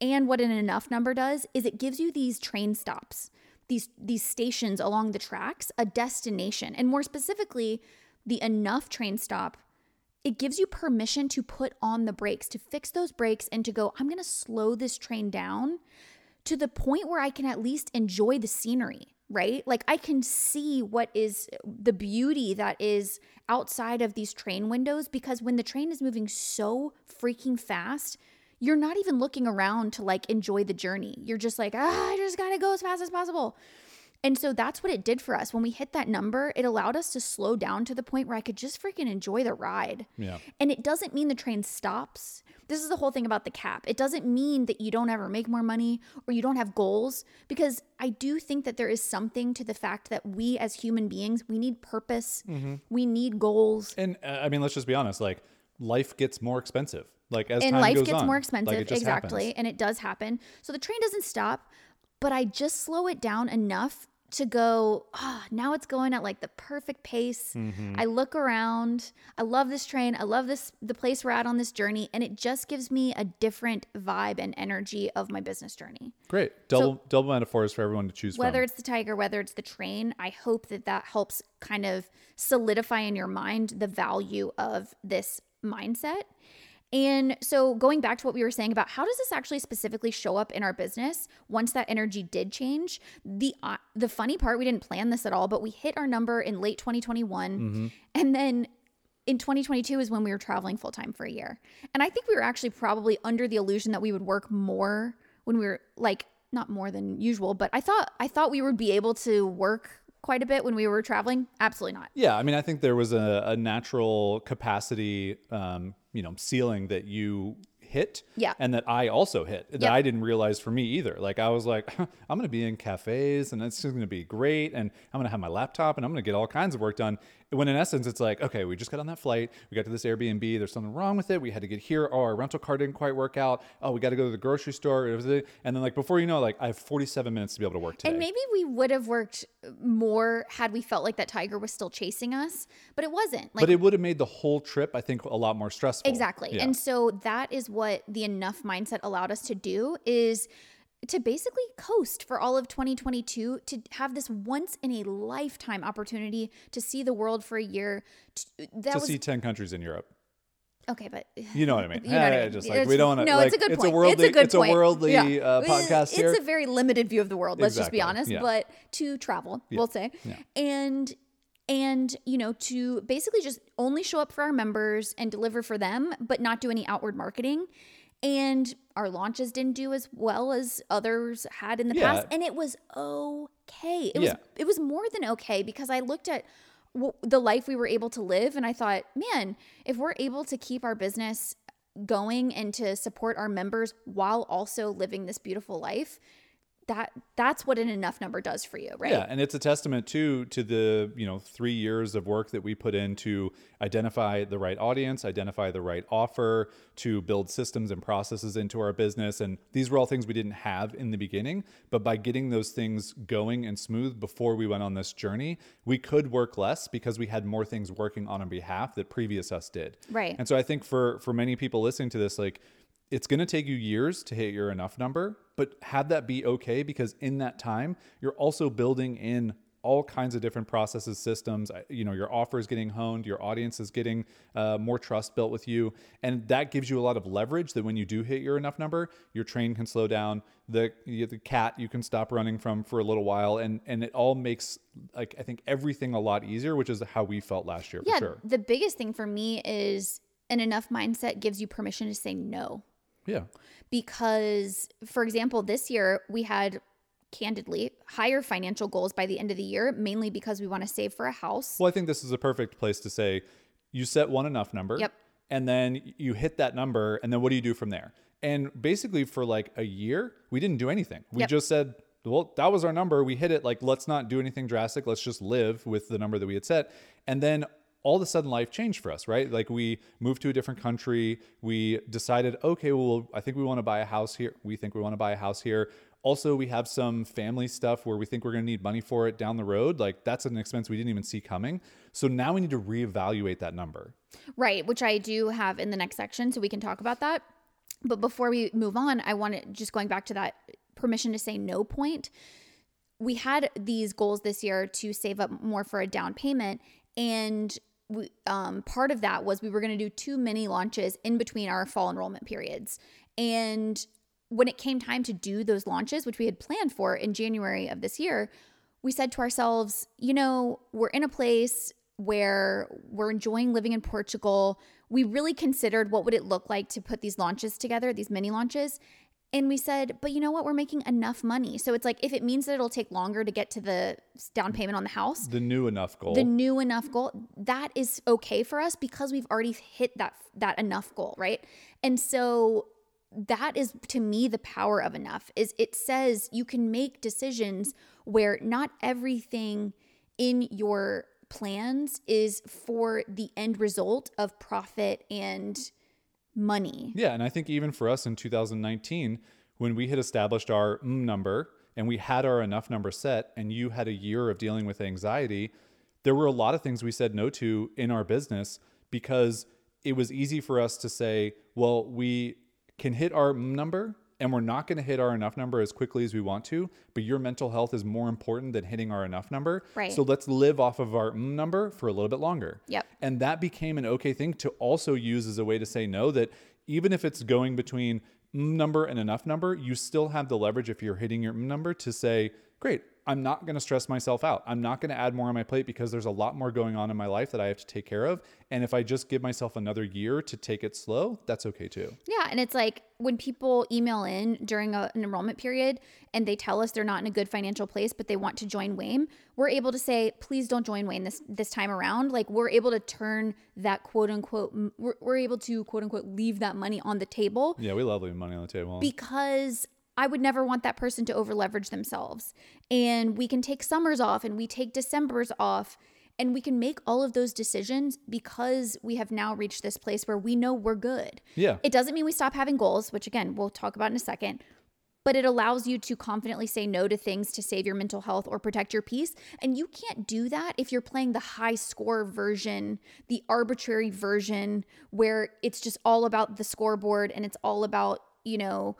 and what an enough number does is it gives you these train stops, these these stations along the tracks, a destination. And more specifically, the enough train stop it gives you permission to put on the brakes, to fix those brakes, and to go, I'm gonna slow this train down to the point where I can at least enjoy the scenery, right? Like I can see what is the beauty that is outside of these train windows because when the train is moving so freaking fast, you're not even looking around to like enjoy the journey. You're just like, ah, I just gotta go as fast as possible. And so that's what it did for us. When we hit that number, it allowed us to slow down to the point where I could just freaking enjoy the ride. Yeah. And it doesn't mean the train stops. This is the whole thing about the cap. It doesn't mean that you don't ever make more money or you don't have goals because I do think that there is something to the fact that we as human beings, we need purpose. Mm-hmm. We need goals. And uh, I mean, let's just be honest. Like, life gets more expensive. Like as and time life goes gets on. more Like, expensive just exactly happens. and it does happen so the train doesn't stop but i just slow it down enough to go ah now it's going at like the perfect pace Mm-hmm. i look around i love this train i love this the place we're at on this journey and it just gives me a different vibe and energy of my business journey Great. Double double metaphors for everyone to choose whether from. it's the tiger whether it's the train i hope that that helps kind of solidify in your mind the value of this mindset and so going back to what we were saying about how does this actually specifically show up in our business once that energy did change the uh, the funny part we didn't plan this at all but we hit our number in late 2021 and then in 2022 is when we were traveling full time for a year. And I think we were actually probably under the illusion that we would work more when we were like not more than usual, but I thought I thought we would be able to work quite a bit when we were traveling. Absolutely not. Yeah, I mean, I think there was a, a natural capacity, um, you know, ceiling that you hit, Yeah. and that I also hit that Yep. I didn't realize for me either. Like I was like, I'm going to be in cafes, and it's going to be great, and I'm going to have my laptop, and I'm going to get all kinds of work done. When in essence, it's like, okay, we just got on that flight, we got to this Airbnb, there's something wrong with it, we had to get here. Oh, our rental car didn't quite work out. Oh, we got to go to the grocery store, It was the- and then like before you know, like I have 47 minutes to be able to work today. And maybe we would have worked more had we felt like that tiger was still chasing us, but it wasn't. Like but it would have made the whole trip, I think, a lot more stressful. Exactly. Yeah. And so that is what the enough mindset allowed us to do is to basically coast for all of 2022 to have this once in a lifetime opportunity to see the world for a year to, that to was see 10 countries in Europe. okay but You know what I mean? You know what I mean. Just like It's- we don't want to. no like, it's a good it's point A worldly, it's a good it's point a worldly Yeah. uh, podcast it's here. a very limited view of the world let's just be honest Yeah. but to travel we'll say Yeah. and and you know to basically just only show up for our members and deliver for them but not do any outward marketing and our launches didn't do as well as others had in the Yeah. past and it was okay it was it was more than okay because i looked at w- the life we were able to live and i thought man if we're able to keep our business going and to support our members while also living this beautiful life that that's what an enough number does for you right Yeah, and it's a testament too to the you know three years of work that we put in to identify the right audience, identify the right offer, to build systems and processes into our business, and these were all things we didn't have in the beginning. But by getting those things going and smooth before we went on this journey, we could work less because we had more things working on our behalf that previous us did. Right. And so I think for for many people listening to this, like it's going to take you years to hit your enough number, but have that be okay because in that time, you're also building in all kinds of different processes, systems. You know, your offer is getting honed, your audience is getting uh, more trust built with you, and that gives you a lot of leverage. That when you do hit your enough number, your train can slow down. The the cat you can stop running from for a little while, and and it all makes like I think everything a lot easier, which is how we felt last year yeah for sure. the biggest thing for me is an enough mindset gives you permission to say no Yeah. because for example this year we had candidly higher financial goals by the end of the year mainly because we want to save for a house Well, I think this is a perfect place to say you set one enough number. Yep. And then you hit that number, and then what do you do from there? And basically, for like a year, we didn't do anything. We Yep. just said, well, that was our number. We hit it. Like, let's not do anything drastic. Let's just live with the number that we had set. And then all of a sudden, life changed for us, right? Like, we moved to a different country. We decided, okay, well, I think we want to buy a house here. We think we want to buy a house here. Also, we have some family stuff where we think we're going to need money for it down the road. Like, that's an expense we didn't even see coming. So now we need to reevaluate that number. Right, which I do have in the next section, so we can talk about that. But before we move on, I want to just going back to that permission to say no point. We had these goals this year to save up more for a down payment, and we, um, part of that was we were going to do two mini launches in between our fall enrollment periods. And when it came time to do those launches, which we had planned for in January of this year, we said to ourselves, you know, we're in a place where we're enjoying living in Portugal. We really considered what would it look like to put these launches together, these mini launches. And we said, but you know what? We're making enough money. So it's like if it means that it'll take longer to get to the down mm. payment on the house, The new enough goal. the new enough goal that is okay for us because we've already hit that that enough goal right and so that is to me the power of enough is it says you can make decisions where not everything in your plans is for the end result of profit and money. Yeah, and I think even for us in 2019, when we had established our mm number and we had our enough number set, and you had a year of dealing with anxiety, there were a lot of things we said no to in our business because it was easy for us to say, well, we can hit our mm number and we're not going to hit our enough number as quickly as we want to, but your mental health is more important than hitting our enough number. Right. So let's live off of our mm number for a little bit longer. Yep. And that became an okay thing to also use as a way to say no that even if it's going between mm number and enough number, you still have the leverage if you're hitting your mm number to say, great, I'm not going to stress myself out. I'm not going to add more on my plate because there's a lot more going on in my life that I have to take care of. And if I just give myself another year to take it slow, that's okay too. Yeah, and it's like when people email in during a, an enrollment period and they tell us they're not in a good financial place, but they want to join WAIM, we're able to say, please don't join WAIM this this time around. Like we're able to turn that quote unquote, we're, we're able to quote unquote leave that money on the table Yeah, we love leaving money on the table. because I would never want that person to over leverage themselves. And we can take summers off and we take December's off and we can make all of those decisions because we have now reached this place where we know we're good. Yeah. It doesn't mean we stop having goals, which again, we'll talk about in a second. but it allows you to confidently say no to things to save your mental health or protect your peace. And you can't do that if you're playing the high score version, the arbitrary version where it's just all about the scoreboard and it's all about, you know,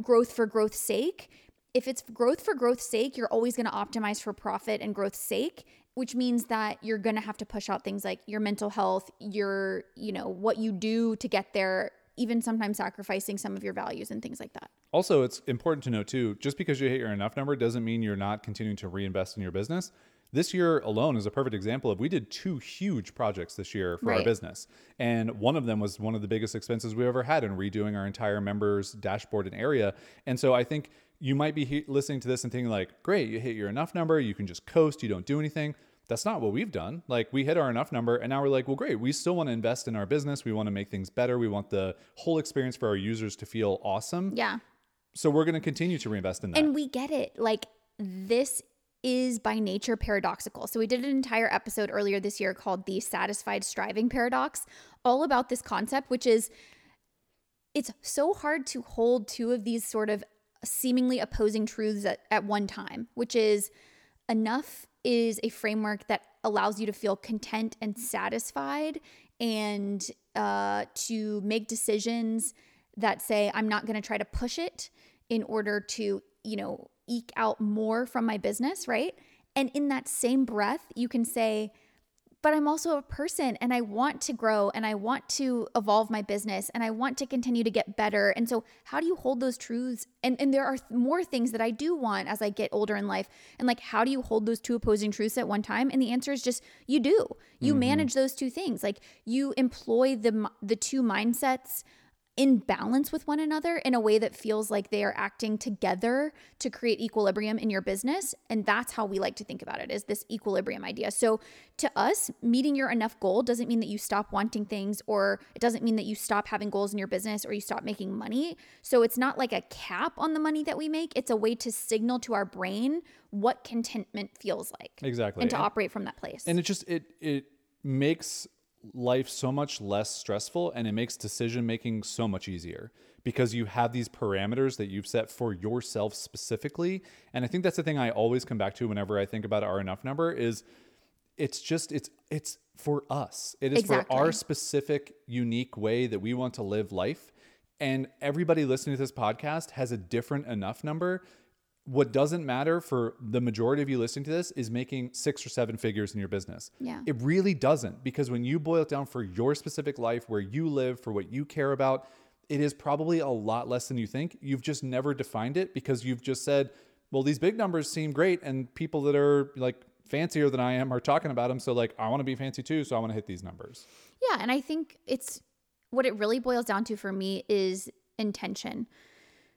growth for growth's sake. If it's growth for growth's sake, you're always going to optimize for profit and growth's sake, which means that you're going to have to push out things like your mental health, your, you know, what you do to get there, even sometimes sacrificing some of your values and things like that. Also, it's important to know too, just because you hit your enough number doesn't mean you're not continuing to reinvest in your business. This year alone is a perfect example of we did two huge projects this year for our business. And one of them was one of the biggest expenses we ever had in redoing our entire members dashboard and area. And so I think you might be he- listening to this and thinking like, great, you hit your enough number, you can just coast, you don't do anything. That's not what we've done. Like we hit our enough number and now we're like, well, great. We still want to invest in our business. We want to make things better. We want the whole experience for our users to feel awesome. Yeah. So we're going to continue to reinvest in that. And we get it. Like this is by nature paradoxical. So we did an entire episode earlier this year called the satisfied striving paradox, all about this concept which is it's so hard to hold two of these sort of seemingly opposing truths at, at one time, which is enough is a framework that allows you to feel content and satisfied and uh, to make decisions that say, I'm not going to try to push it in order to, you know, eke out more from my business, right? And in that same breath, you can say, but I'm also a person and I want to grow and I want to evolve my business and I want to continue to get better. And so, how do you hold those truths? And, and there are th- more things that I do want as I get older in life. And like, how do you hold those two opposing truths at one time? And the answer is just you do. You mm-hmm. manage those two things. Like, you employ the, the two mindsets in balance with one another in a way that feels like they are acting together to create equilibrium in your business. And that's how we like to think about it is this equilibrium idea. So to us meeting your enough goal doesn't mean that you stop wanting things or it doesn't mean that you stop having goals in your business or you stop making money. So it's not like a cap on the money that we make. It's a way to signal to our brain what contentment feels like Exactly. and to And- operate from that place. And it just it it makes life so much less stressful and it makes decision making so much easier because you have these parameters that you've set for yourself specifically. And i think that's the thing i always come back to whenever i think about our enough number is it's just it's it's for us. It is for our specific unique way that we want to live life. And everybody listening to this podcast has a different enough number what doesn't matter for the majority of you listening to this is making six or seven figures in your business. Yeah. It really doesn't because when you boil it down for your specific life, where you live, for what you care about, it is probably a lot less than you think. You've just never defined it because you've just said, well, these big numbers seem great. And people that are like fancier than I am are talking about them. So, like, I want to be fancy too. So, I want to hit these numbers. Yeah, and I think it's what it really boils down to for me is intention.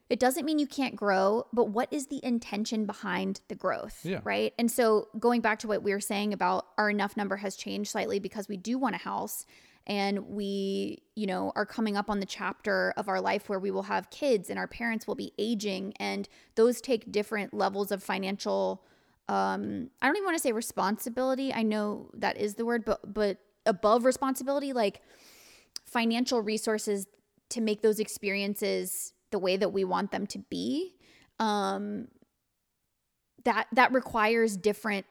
It doesn't mean you can't grow, but what is the intention behind the growth? Yeah. Right. And so going back to what we were saying about our enough number has changed slightly because we do want a house and we, you know, are coming up on the chapter of our life where we will have kids and our parents will be aging and those take different levels of financial um I don't even want to say responsibility. I know that is the word, but but above responsibility like financial resources to make those experiences the way that we want them to be um that that requires different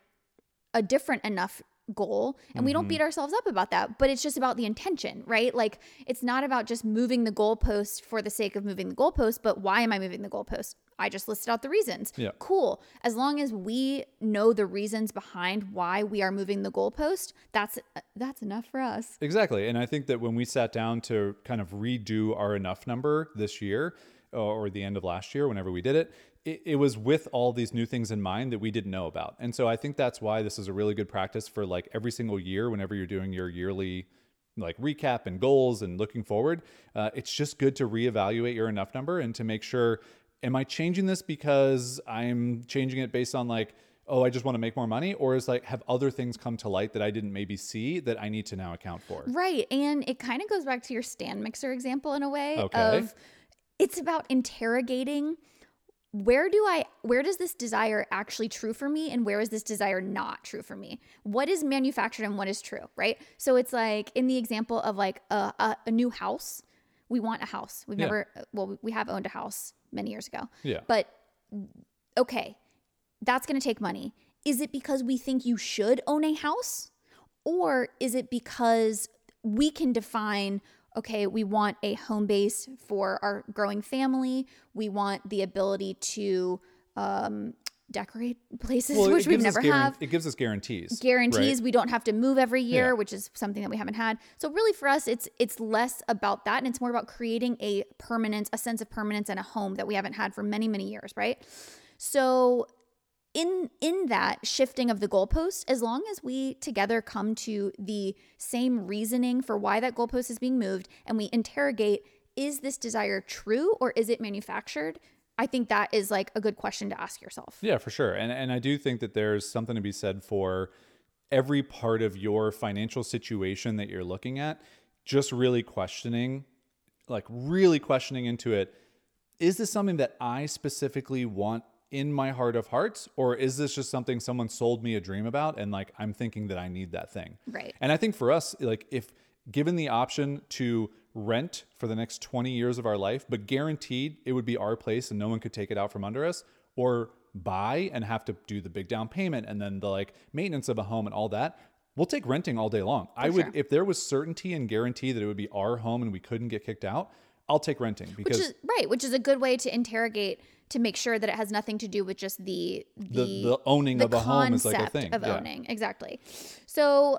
a different enough goal and we don't mm-hmm. beat ourselves up about that but it's just about the intention right? Like it's not about just moving the goalpost for the sake of moving the goalpost but why am i moving the goalpost? I just listed out the reasons. Yeah. cool. As long as we know the reasons behind why we are moving the goalpost that's that's enough for us. Exactly. And I think that when we sat down to kind of redo our enough number this year or the end of last year, whenever we did it, it, it was with all these new things in mind that we didn't know about. And so I think that's why this is a really good practice for like every single year, whenever you're doing your yearly like recap and goals and looking forward. Uh, it's just good to reevaluate your enough number and to make sure, am I changing this because I'm changing it based on like, oh, I just want to make more money? Or is like, have other things come to light that I didn't maybe see that I need to now account for? Right. And it kind of goes back to your stand mixer example in a way Okay. of it's about interrogating where do I where does this desire actually true for me and where is this desire not true for me? What is manufactured and what is true, right? So it's like in the example of like a, a, a new house, we want a house. We've Yeah. never well we have owned a house many years ago. Yeah. But okay, that's going to take money. Is it because we think you should own a house? Or is it because we can define, okay, we want a home base for our growing family. We want the ability to um, decorate places, Well, which we've never guaran- have It gives us guarantees. guarantees right? we don't have to move every year Yeah. which is something that we haven't had so really for us it's it's less about that and it's more about creating a permanence a sense of permanence and a home that we haven't had for many many years right so in in that shifting of the goalpost as long as we together come to the same reasoning for why that goalpost is being moved and we interrogate is this desire true or is it manufactured? I think that is like a good question to ask yourself. Yeah, for sure. And and I do think that there's something to be said for every part of your financial situation that you're looking at, just really questioning, like really questioning into it, is this something that I specifically want in my heart of hearts or is this just something someone sold me a dream about and like I'm thinking that I need that thing. Right. And I think for us like if given the option to rent for the next 20 years of our life but guaranteed it would be our place and no one could take it out from under us or buy and have to do the big down payment and then the like maintenance of a home and all that we'll take renting all day long i would sure. if there was certainty and guarantee that it would be our home and we couldn't get kicked out i'll take renting because which is right which is a good way to interrogate to make sure that it has nothing to do with just the the, The- the owning the of a home is like a thing, of yeah. owning exactly. So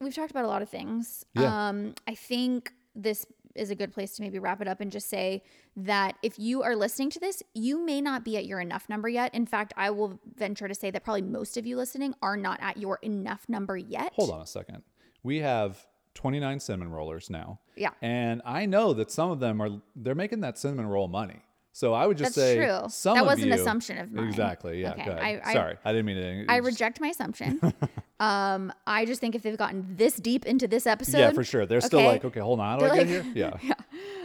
we've talked about a lot of things. Yeah. um i think this is a good place to maybe wrap it up and just say that if you are listening to this you may not be at your enough number yet. In fact i will venture to say that probably most of you listening are not at your enough number yet. Hold on a second. We have 29 cinnamon rollers now Yeah. and i know that some of them are they're making that cinnamon roll money so i would just That's say true. some That of was an assumption of mine. exactly yeah Okay, go ahead. I- I- sorry i didn't mean to I reject my assumption. um, I just think if they've gotten this deep into this episode, yeah for sure they're still like okay hold on how do i get like- here yeah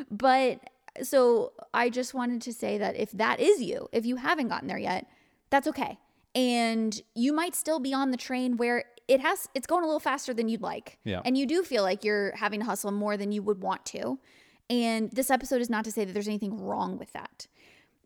But so I just wanted to say that if that is you, if you haven't gotten there yet, that's okay. And you might still be on the train where it has it's going a little faster than you'd like. Yeah. And you do feel like you're having to hustle more than you would want to. And this episode is not to say that there's anything wrong with that.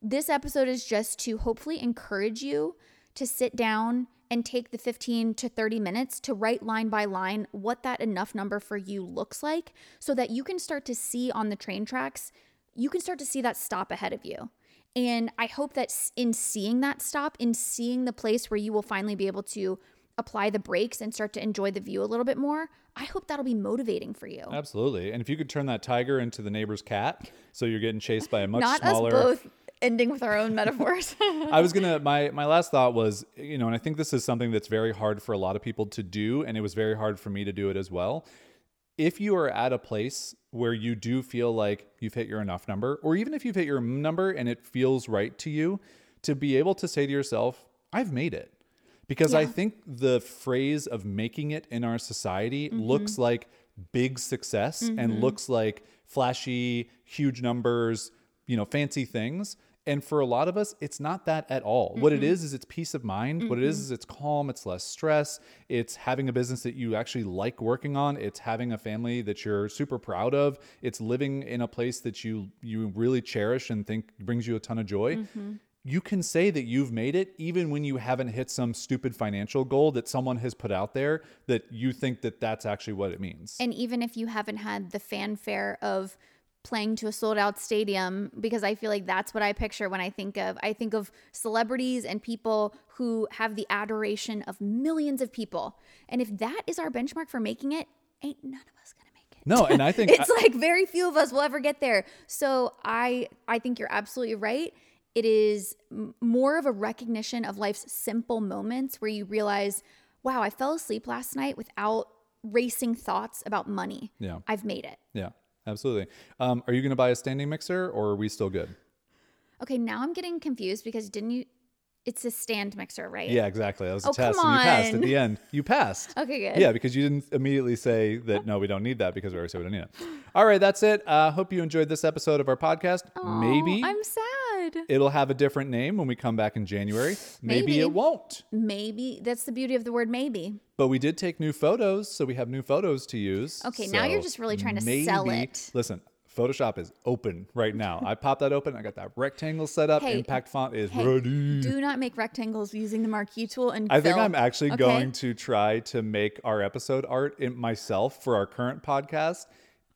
This episode is just to hopefully encourage you to sit down and take the 15 to 30 minutes to write line by line what that enough number for you looks like so that you can start to see on the train tracks, you can start to see that stop ahead of you. And I hope that in seeing that stop, in seeing the place where you will finally be able to apply the brakes and start to enjoy the view a little bit more, I hope that'll be motivating for you. absolutely and if you could turn that tiger into the neighbor's cat so you're getting chased by a much smaller. Not smaller us both ending with our own metaphors. I was gonna my my last thought was you know, and I think this is something that's very hard for a lot of people to do, and it was very hard for me to do it as well. If you are at a place where you do feel like you've hit your enough number, or even if you've hit your number and it feels right to you, to be able to say to yourself, "I've made it," because I think the phrase of making it in our society looks mm-hmm. like big success and mm-hmm. looks like flashy, huge numbers, you know, fancy things. And for a lot of us, it's not that at all. What it mm-hmm. is is it's peace of mind. What it is is it's calm, it's less stress, it's having a business that you actually like working on, it's having a family that you're super proud of, it's living in a place that you you really cherish and think brings you a ton of joy you can say that you've made it even when you haven't hit some stupid financial goal that someone has put out there that you think that that's actually what it means. And even if you haven't had the fanfare of playing to a sold out stadium, because I feel like that's what I picture when I think of I think of celebrities and people who have the adoration of millions of people. And if that is our benchmark for making it, ain't none of us gonna make it. no, and I think it's like very few of us will ever get there. So I I think you're absolutely right. It is more of a recognition of life's simple moments where you realize, wow, I fell asleep last night without racing thoughts about money. Yeah. I've made it. yeah, absolutely. Um, are you going to buy a standing mixer or are we still good? Okay, now I'm getting confused because didn't you it's a stand mixer, right? Yeah, exactly. That was a Oh, test, and you passed at the end. You passed. Okay, good. Yeah, because you didn't immediately say that no, we don't need that because we already said we don't need it. All right, that's it. Uh, hope you enjoyed this episode of our podcast. Maybe I'm sad. It'll have a different name when we come back in January. Maybe, Maybe. it won't. Maybe that's the beauty of the word maybe. But we did take new photos, so we have new photos to use. Okay, now you're just really trying to sell maybe- it. Listen, Photoshop is open right now. I popped that open. I got that rectangle set up. Hey, Impact font is Hey, ready. do not make rectangles using the marquee tool and I think I'm actually okay? going to try to make our episode art in myself for our current podcast.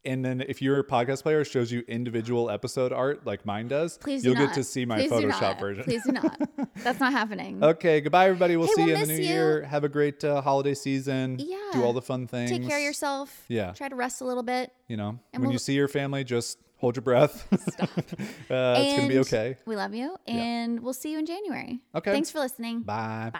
And then if you're podcast player, shows you individual episode art like mine does. Please do you'll get to see my Please do Photoshop not. version. Please do not. That's not happening. Okay, goodbye, everybody. We'll Hey, see we'll you in the miss new you. year. Have a great uh, holiday season. Yeah. Do all the fun things. Take care of yourself. Yeah. Try to rest a little bit. You know, And when you we'll- see your family, just hold your breath. uh, it's going to be And okay. We love you. And we'll see you in January. Okay. Thanks for listening. Bye. Bye.